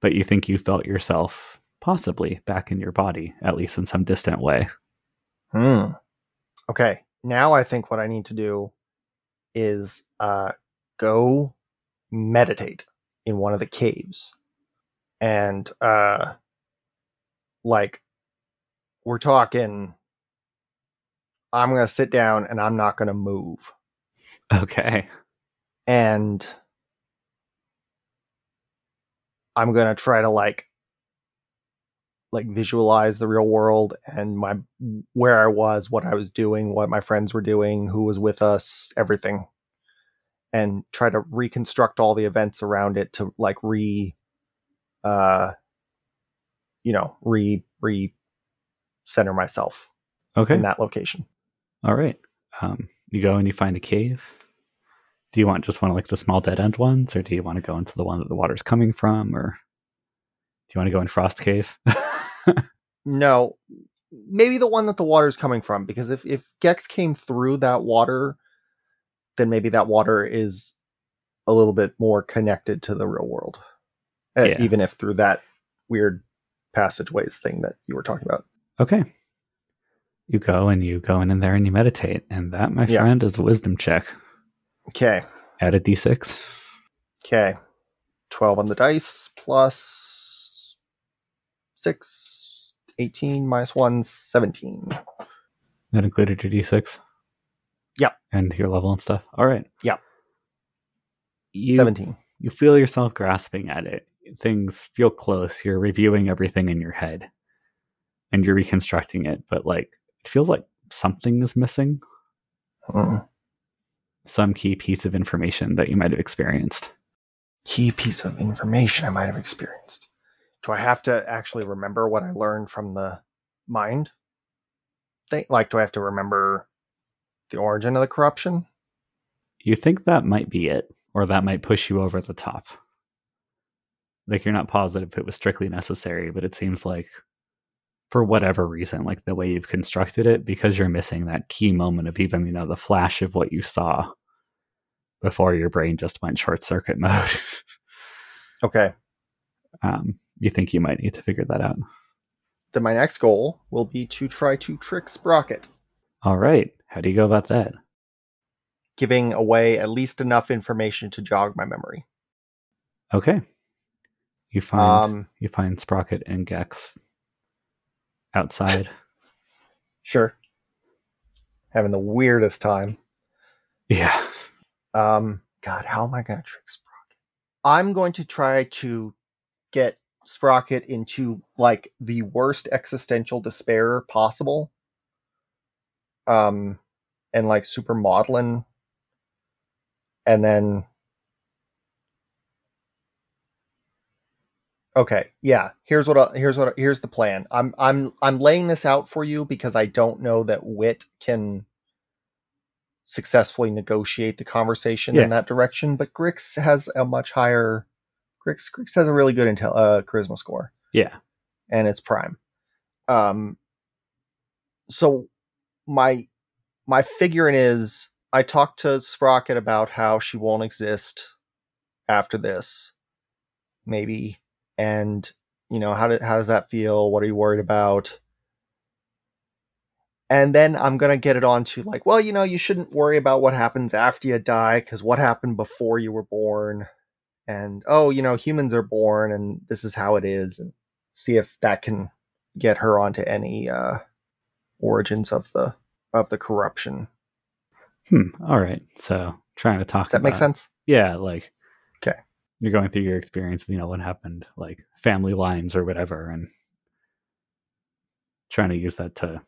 Speaker 1: but you think you felt yourself possibly back in your body, at least in some distant way.
Speaker 2: Hmm. Okay. Now I think what I need to do is uh go meditate in one of the caves. And uh like we're talking I'm going to sit down and I'm not going to move.
Speaker 1: Okay.
Speaker 2: And I'm going to try to like like visualize the real world and my where I was, what I was doing, what my friends were doing, who was with us, everything. And try to reconstruct all the events around it to like re uh you know, re re center myself
Speaker 1: Okay.
Speaker 2: in that location.
Speaker 1: All right. Um, you go and you find a cave. Do you want just one of like the small dead end ones, or do you want to go into the one that the water's coming from, or do you want to go in Frost Cave?
Speaker 2: No, maybe the one that the water's coming from, because if if Gex came through that water, then maybe that water is a little bit more connected to the real world, Uh,
Speaker 1: yeah.
Speaker 2: even if through that weird passageways thing that you were talking about.
Speaker 1: okay. You go and you go in, in there and you meditate, and that, my
Speaker 2: Yeah.
Speaker 1: friend, is a wisdom check.
Speaker 2: Okay,
Speaker 1: Add a d6.
Speaker 2: okay, twelve on the dice plus six, 18 minus one, 17.
Speaker 1: That included your d6.
Speaker 2: Yep.
Speaker 1: And your level and stuff. All right.
Speaker 2: Yep.
Speaker 1: You,
Speaker 2: 17.
Speaker 1: you feel yourself grasping at it. Things feel close. You're reviewing everything in your head and you're reconstructing it, but like it feels like something is missing.
Speaker 2: Mm.
Speaker 1: Some key piece of information that you might have experienced.
Speaker 2: key piece of information I might have experienced. Do I have to actually remember what I learned from the mind thing? Like, do I have to remember the origin of the corruption?
Speaker 1: You think that might be it, or that might push you over the top. Like you're not positive if it was strictly necessary, but it seems like for whatever reason, like the way you've constructed it, because you're missing that key moment of even, you know, the flash of what you saw before your brain just went short circuit mode.
Speaker 2: Okay.
Speaker 1: um, you think you might need to figure that out.
Speaker 2: Then my next goal will be to try to trick Sprocket,
Speaker 1: All right. How do you go about that?
Speaker 2: giving away at least enough information to jog my memory.
Speaker 1: Okay. You find
Speaker 2: Um,
Speaker 1: you find Sprocket and Gex outside.
Speaker 2: sure. Having the weirdest time.
Speaker 1: yeah.
Speaker 2: Um, God, how am I going to trick Sprocket? I'm going to try to get Sprocket into like the worst existential despair possible. Um, and like super maudlin. And then. Okay, yeah. Here's what. I, here's what. Here's the plan. I'm. I'm. I'm laying this out for you because I don't know that Wit can successfully negotiate the conversation
Speaker 1: Yeah.
Speaker 2: in that direction. But Grickx has a much higher. Grickx Grickx has a really good intel uh, charisma score,
Speaker 1: Yeah.
Speaker 2: and it's prime. Um. So, my my figuring is I talked to Sprocket about how she won't exist after this, maybe, and you know how do, how does that feel? What are you worried about? and then I'm gonna get it on to like, well, you know, you shouldn't worry about what happens after you die, because what happened before you were born, and oh, you know, humans are born, and this is how it is, and see if that can get her onto any uh, origins of the of the corruption.
Speaker 1: Hmm. All right. So trying to talk.
Speaker 2: Does that make sense?
Speaker 1: Yeah. Like. You're going through your experience of you know what happened, like family lines or whatever, and trying to use that to,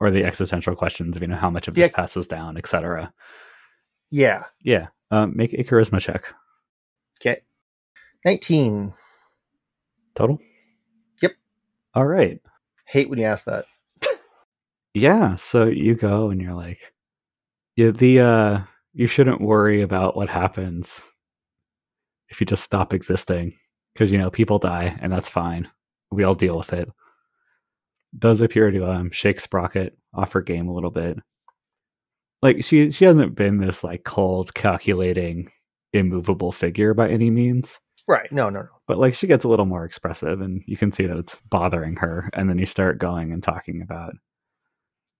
Speaker 1: or the existential questions of you know how much of this
Speaker 2: ex-
Speaker 1: passes down, etc.
Speaker 2: Yeah.
Speaker 1: Yeah. Um, make a charisma check.
Speaker 2: Okay. Nineteen.
Speaker 1: Total?
Speaker 2: Yep.
Speaker 1: All right.
Speaker 2: Hate when you ask that.
Speaker 1: Yeah, so you go and you're like yeah, the uh you shouldn't worry about what happens if you just stop existing because you know people die and that's fine. We all deal with it. Does appear to um shake Sprocket off her game a little bit. Like she she hasn't been this like cold, calculating, immovable figure by any means.
Speaker 2: Right. No, no, no.
Speaker 1: But like she gets a little more expressive and you can see that it's bothering her. And then you start going and talking about,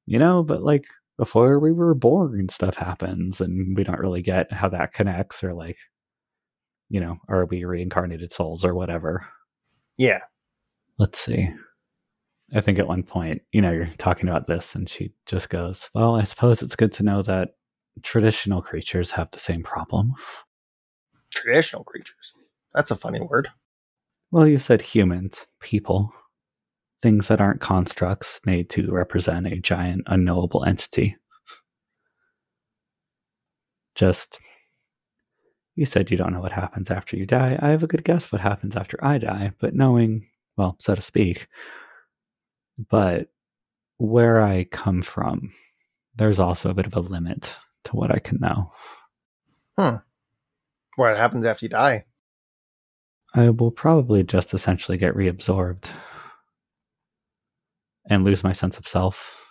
Speaker 1: you know, but like before we were born, stuff happens and we don't really get how that connects or like, you know, are we reincarnated souls or whatever.
Speaker 2: Yeah.
Speaker 1: Let's see. I think at one point, you know, you're talking about this and she just goes, Well, I suppose it's good to know that traditional creatures have the same problem.
Speaker 2: Traditional creatures. That's a funny word.
Speaker 1: Well, you said humans, people, things that aren't constructs made to represent a giant unknowable entity. Just, you said you don't know what happens after you die. I have a good guess what happens after I die, but knowing, well, so to speak, but where I come from, there's also a bit of a limit to what I can know.
Speaker 2: Hmm. What happens after you die?
Speaker 1: I will probably just essentially get reabsorbed and lose my sense of self.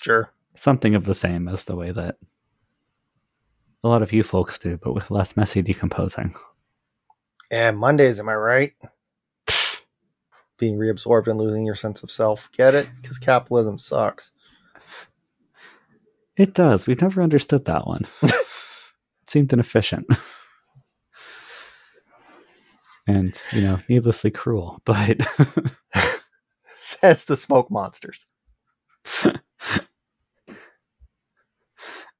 Speaker 2: Sure.
Speaker 1: Something of the same as the way that a lot of you folks do, but with less messy decomposing.
Speaker 2: And Mondays, am I right? Being reabsorbed and losing your sense of self. Get it? Because capitalism sucks.
Speaker 1: It does. We've never understood that one. it seemed inefficient. and, you know, needlessly cruel, but
Speaker 2: Says the smoke monsters.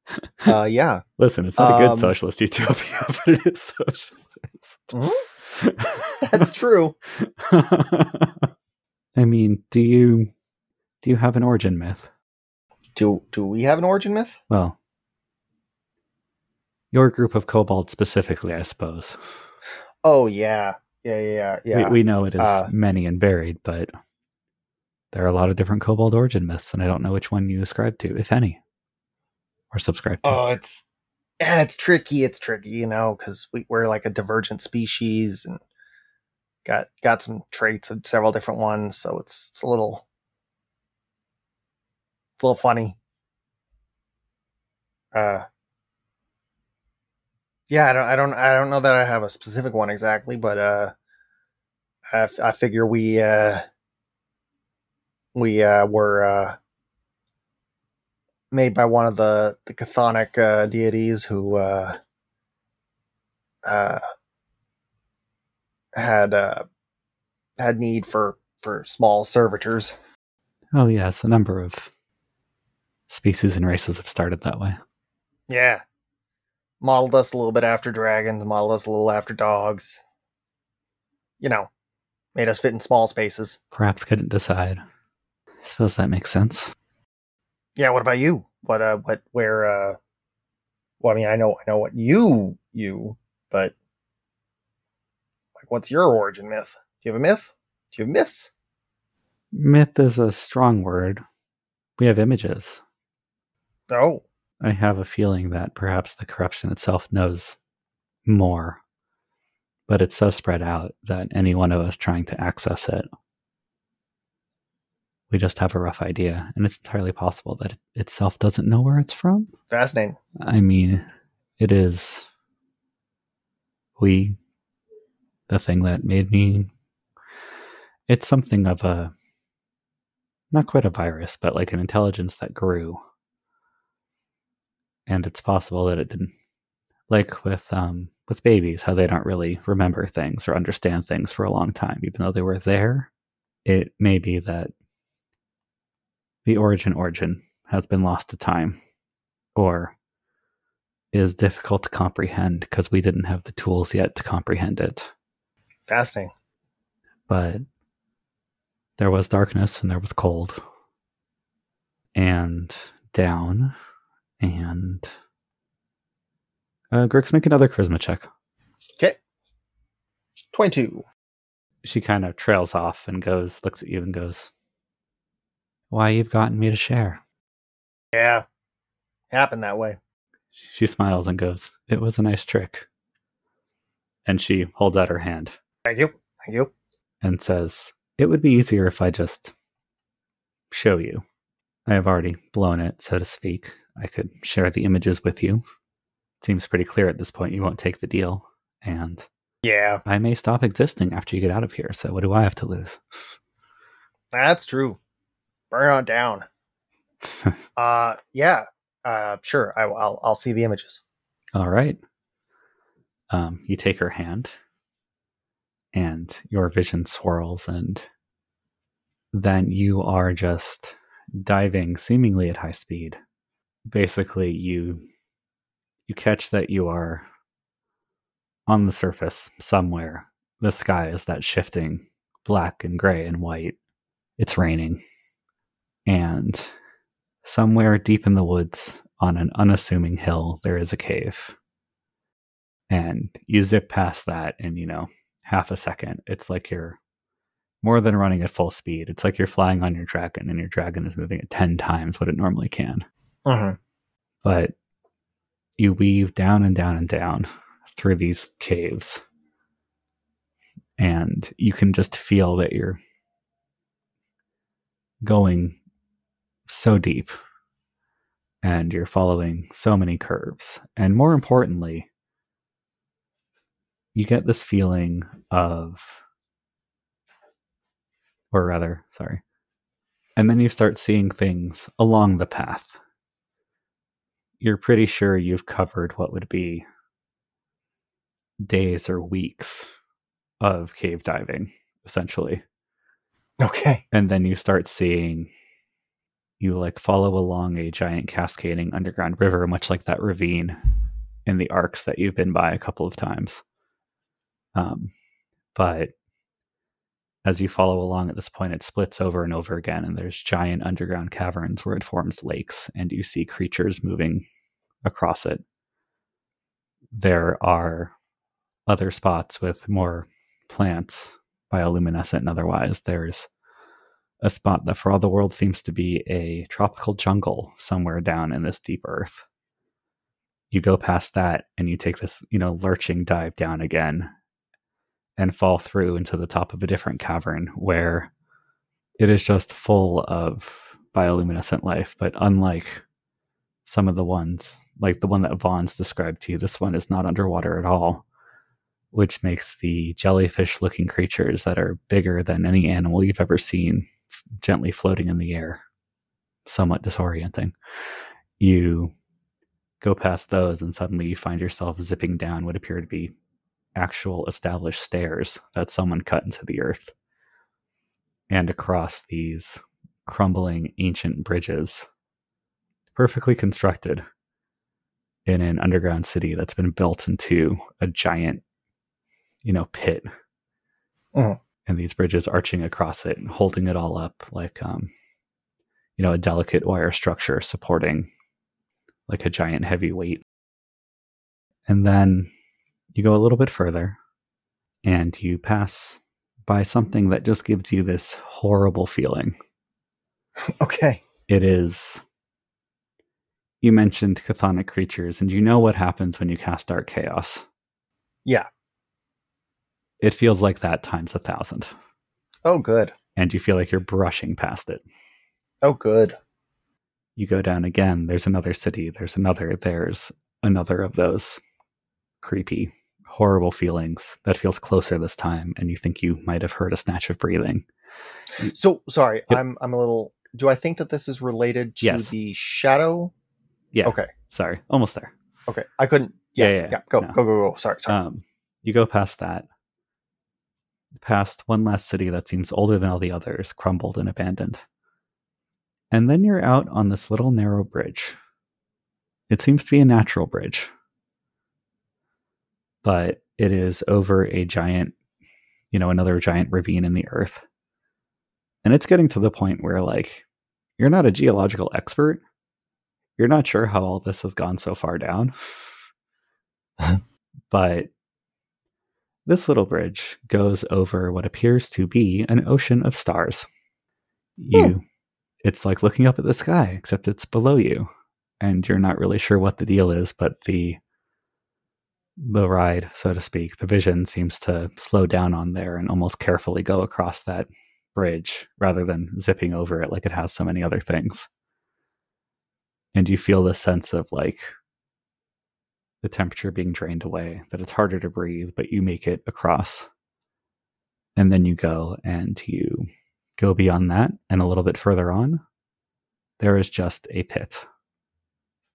Speaker 2: uh, yeah.
Speaker 1: listen, it's not a good
Speaker 2: Um,
Speaker 1: socialist utopia, but it is socialist.
Speaker 2: Mhm. That's true.
Speaker 1: I mean, do you do you have an origin myth?
Speaker 2: Do do we have an origin myth?
Speaker 1: Well, your group of kobolds specifically, I suppose.
Speaker 2: Oh yeah. Yeah, yeah, yeah.
Speaker 1: We, we know it is
Speaker 2: Uh,
Speaker 1: many and varied, but there are a lot of different kobold origin myths, and I don't know which one you ascribe to, if any, or subscribe to.
Speaker 2: Oh, it's yeah, it's tricky. It's tricky, you know, because we, we're like a divergent species and got got some traits of several different ones. So it's it's a little it's a little funny. Uh, yeah, I don't, I don't, I don't know that I have a specific one exactly, but uh, I, f- I figure we uh, we uh, were uh, made by one of the the chthonic uh, deities who uh, uh, had uh, had need for for small servitors.
Speaker 1: Oh yes, a number of species and races have started that way.
Speaker 2: Yeah, modeled us a little bit after dragons, modeled us a little after dogs. You know, made us fit in small spaces.
Speaker 1: Perhaps couldn't decide. I suppose that makes sense.
Speaker 2: Yeah, what about you? What uh what where uh well I mean I know I know what you you, but like what's your origin myth? Do you have a myth? Do you have myths?
Speaker 1: Myth is a strong word. We have images.
Speaker 2: Oh.
Speaker 1: I have a feeling that perhaps the corruption itself knows more, but it's so spread out that any one of us trying to access it, we just have a rough idea. And it's entirely possible that it itself doesn't know where it's from.
Speaker 2: Fascinating.
Speaker 1: I mean, it is we, the thing that made me. It's something of a. Not quite a virus, but like an intelligence that grew. And it's possible that it didn't. Like with um with babies, how they don't really remember things or understand things for a long time, even though they were there. It may be that the origin origin has been lost to time, or is difficult to comprehend because we didn't have the tools yet to comprehend it.
Speaker 2: Fascinating.
Speaker 1: But there was darkness and there was cold and down and uh, Grickx, make another charisma check.
Speaker 2: Okay. Twenty two.
Speaker 1: she kind of trails off and goes, looks at you and goes, Why, you've gotten me to share.
Speaker 2: Yeah. Happened that way.
Speaker 1: She smiles and goes, It was a nice trick. And she holds out her hand
Speaker 2: Thank you. Thank you.
Speaker 1: and says, It would be easier if I just show you. I have already blown it, so to speak. I could share the images with you. Seems pretty clear at this point you won't take the deal. And
Speaker 2: Yeah,
Speaker 1: I may stop existing after you get out of here, so what do I have to lose?
Speaker 2: that's true. Burn on down. Uh, yeah. Uh, sure. I, will I'll see the images.
Speaker 1: All right. Um, you take her hand, and your vision swirls, and then you are just diving seemingly at high speed. Basically, you you catch that you are on the surface somewhere. The sky is that shifting black and gray and white. It's raining. And somewhere deep in the woods on an unassuming hill, there is a cave. And you zip past that in, you know, half a second. It's like you're more than running at full speed. It's like you're flying on your dragon and your dragon is moving at 10 times what it normally can.
Speaker 2: Mm-hmm.
Speaker 1: But you weave down and down and down through these caves. And you can just feel that you're going so deep and you're following so many curves. And more importantly, you get this feeling of, or rather, sorry, and then you start seeing things along the path. You're pretty sure you've covered what would be days or weeks of cave diving, essentially
Speaker 2: Okay.
Speaker 1: and then you start seeing you like follow along a giant cascading underground river much like that ravine in the arcs that you've been by a couple of times um, but as you follow along at this point it splits over and over again and there's giant underground caverns where it forms lakes and you see creatures moving across it there are other spots with more plants bioluminescent and otherwise. There's a spot that, for all the world, seems to be a tropical jungle somewhere down in this deep earth. You go past that and you take this, you know, lurching dive down again and fall through into the top of a different cavern where it is just full of bioluminescent life. But unlike some of the ones, like the one that Vaughn's described to you, this one is not underwater at all which makes the jellyfish looking creatures that are bigger than any animal you've ever seen gently floating in the air somewhat disorienting. You go past those, and suddenly you find yourself zipping down what appear to be actual established stairs that someone cut into the earth and across these crumbling ancient bridges, perfectly constructed in an underground city that's been built into a giant you know, pit.
Speaker 2: Mhm.
Speaker 1: And these bridges arching across it and holding it all up like um you know, a delicate wire structure supporting like a giant heavy weight. And then you go a little bit further and you pass by something that just gives you this horrible feeling.
Speaker 2: Okay.
Speaker 1: It is you mentioned chthonic creatures and you know what happens when you cast dark chaos.
Speaker 2: Yeah.
Speaker 1: It feels like that times a thousand.
Speaker 2: Oh, good.
Speaker 1: and you feel like you're brushing past it.
Speaker 2: Oh, good.
Speaker 1: You go down again, there's another city, there's another, there's another of those creepy, horrible feelings that feels closer this time, and you think you might have heard a snatch of breathing.
Speaker 2: So sorry,
Speaker 1: Yep.
Speaker 2: I'm I'm a little. Do I think that this is related to
Speaker 1: Yes.
Speaker 2: the shadow?
Speaker 1: Yeah.
Speaker 2: Okay.
Speaker 1: Sorry, almost there.
Speaker 2: Okay. I couldn't. Yeah.
Speaker 1: Yeah,
Speaker 2: Yeah.
Speaker 1: yeah.
Speaker 2: Go.
Speaker 1: No.
Speaker 2: Go. Go. Go. Sorry. Sorry.
Speaker 1: Um, you go past that, past one last city that seems older than all the others, crumbled and abandoned. And then you're out on this little narrow bridge. It seems to be a natural bridge, but it is over a giant, you know, another giant ravine in the earth. And it's getting to the point where, like, you're not a geological expert. You're not sure how all this has gone so far down. but This little bridge goes over what appears to be an ocean of stars. You hmm. it's like looking up at the sky, except it's below you. And you're not really sure what the deal is, but the the ride, so to speak, the vision seems to slow down on there and almost carefully go across that bridge rather than zipping over it like it has so many other things. And you feel the sense of like the temperature being drained away, that it's harder to breathe, but you make it across. And then you go and you go beyond that and a little bit further on, there is just a pit.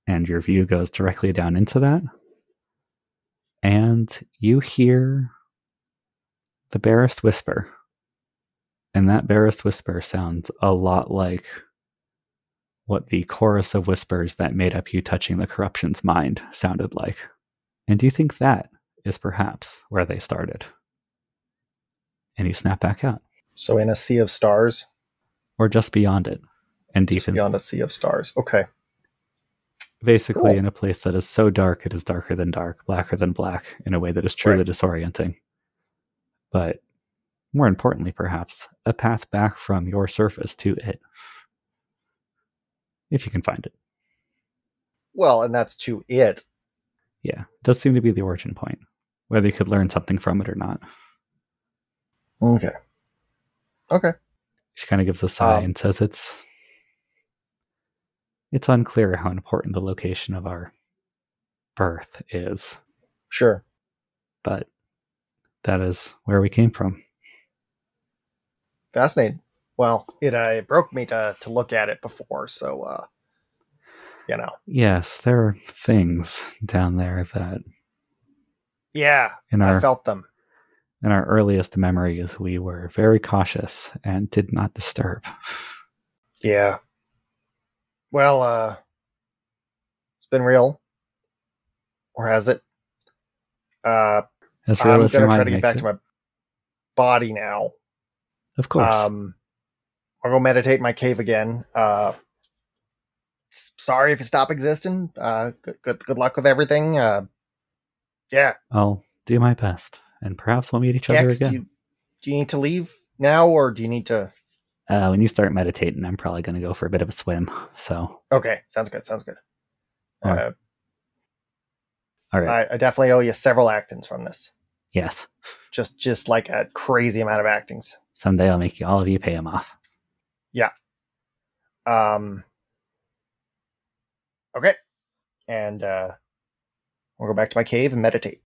Speaker 1: And your view goes directly down into that. And you hear the barest whisper. And that barest whisper sounds a lot like what the chorus of whispers that made up you touching the corruption's mind sounded like. And do you think that is perhaps where they started? And you snap back out.
Speaker 2: So in a sea of stars,
Speaker 1: Or just beyond it. And deep in
Speaker 2: beyond a sea of stars. Okay.
Speaker 1: basically
Speaker 2: Cool.
Speaker 1: in a place that is so dark it is darker than dark, blacker than black, in a way that is truly
Speaker 2: Right.
Speaker 1: disorienting. But more importantly, perhaps, a path back from your surface to it. If you can find it.
Speaker 2: Well, and that's to it.
Speaker 1: Yeah, it does seem to be the origin point. Whether you could learn something from it or not.
Speaker 2: Okay. Okay.
Speaker 1: She kind of gives a sigh
Speaker 2: Um,
Speaker 1: and says it's it's unclear how important the location of our birth is,
Speaker 2: Sure.
Speaker 1: but that is where we came from.
Speaker 2: Fascinating. Well, it uh, it broke me to to look at it before, so uh you know.
Speaker 1: Yes, there are things down there that
Speaker 2: Yeah,
Speaker 1: in
Speaker 2: I felt them.
Speaker 1: in our earliest memories we were very cautious and did not disturb.
Speaker 2: Yeah. Well, uh it's been real. Or has it? Uh
Speaker 1: As real
Speaker 2: I'm
Speaker 1: as
Speaker 2: gonna try to get back
Speaker 1: it.
Speaker 2: to my body now.
Speaker 1: Of course.
Speaker 2: Um, I'll go meditate in my cave again. Uh, sorry if you stop existing. Uh, good, good, good luck with everything. Uh, yeah.
Speaker 1: I'll do my best, and perhaps we'll meet each other
Speaker 2: X, do
Speaker 1: again.
Speaker 2: you, do you need to leave now, or do you need to?
Speaker 1: Uh, when you start meditating, I'm probably going to go for a bit of a swim. So,
Speaker 2: Okay, sounds good. Sounds good.
Speaker 1: All
Speaker 2: Uh,
Speaker 1: all right.
Speaker 2: I, I definitely owe you several actings from this.
Speaker 1: yes.
Speaker 2: Just, just like a crazy amount of actings.
Speaker 1: Someday I'll make you, all of you pay him off.
Speaker 2: Um. Okay, and uh, we'll go back to my cave and meditate.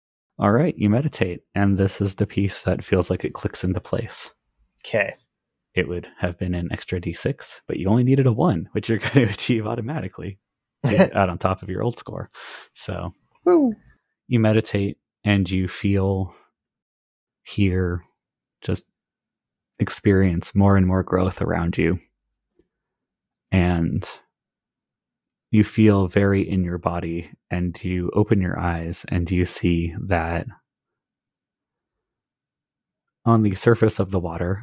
Speaker 1: All right. You meditate, and this is the piece that feels like it clicks into place.
Speaker 2: Okay.
Speaker 1: It would have been an extra d6, but you only needed a one, which you're going to achieve automatically to add on top of your old score. So
Speaker 2: Woo.
Speaker 1: you meditate and you feel, hear, just experience more and more growth around you. And you feel very in your body, and you open your eyes and you see that on the surface of the water,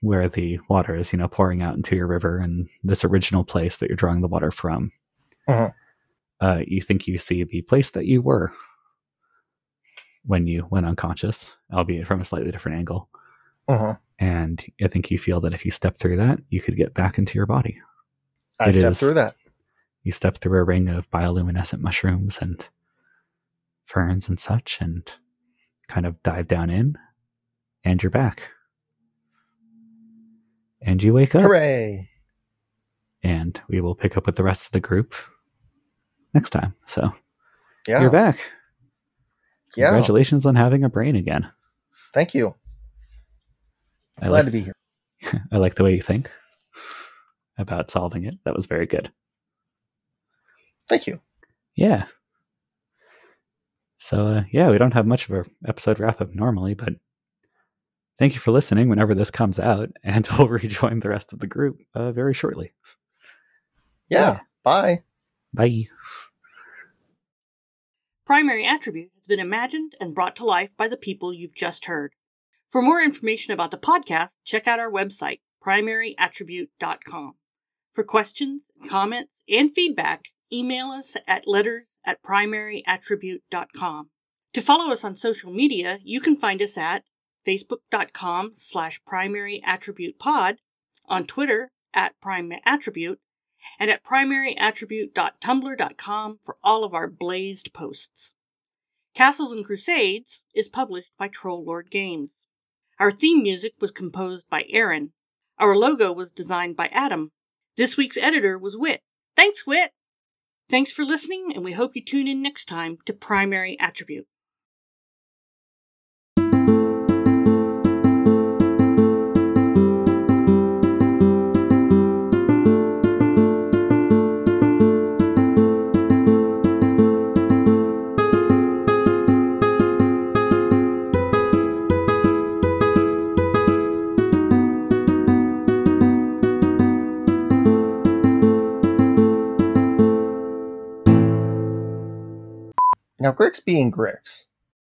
Speaker 1: where the water is, you know, pouring out into your river and this original place that you're drawing the water from,
Speaker 2: Mhm.
Speaker 1: uh, you think you see the place that you were when you went unconscious, albeit from a slightly different angle.
Speaker 2: Mhm.
Speaker 1: And I think you feel that if you step through that, you could get back into your body.
Speaker 2: I
Speaker 1: It
Speaker 2: stepped
Speaker 1: is-
Speaker 2: through that.
Speaker 1: You step through a ring of bioluminescent mushrooms and ferns and such, and kind of dive down in, and you're back. And you wake up,
Speaker 2: Hooray!
Speaker 1: and we will pick up with the rest of the group next time. So
Speaker 2: Yeah.
Speaker 1: you're back.
Speaker 2: Yeah.
Speaker 1: Congratulations on having a brain again.
Speaker 2: Thank you.
Speaker 1: I
Speaker 2: Glad
Speaker 1: like,
Speaker 2: to be here.
Speaker 1: I like the way you think about solving it. That was very good.
Speaker 2: Thank you.
Speaker 1: Yeah. So uh, yeah, we don't have much of an episode wrap up normally, but thank you for listening whenever this comes out, and we'll rejoin the rest of the group uh, very shortly.
Speaker 2: Yeah.
Speaker 1: Yeah.
Speaker 2: Bye.
Speaker 1: Bye.
Speaker 3: Primary Attribute has been imagined and brought to life by the people you've just heard. For more information about the podcast, check out our website, primaryattribute.com. For questions, comments, and feedback, email us at letters at primaryattribute.com. To follow us on social media, you can find us at facebook.com slash primary attribute pod, on Twitter at prime attribute, and at primaryattribute.tumblr.com for all of our blazed posts. Castles and Crusades is published by Troll Lord Games. Our theme music was composed by Aaron. Our logo was designed by Adam. This week's editor was Wit. Thanks, Wit! Thanks for listening, and we hope you tune in next time to Primary Attribute.
Speaker 2: Now, Grickx being Grickx,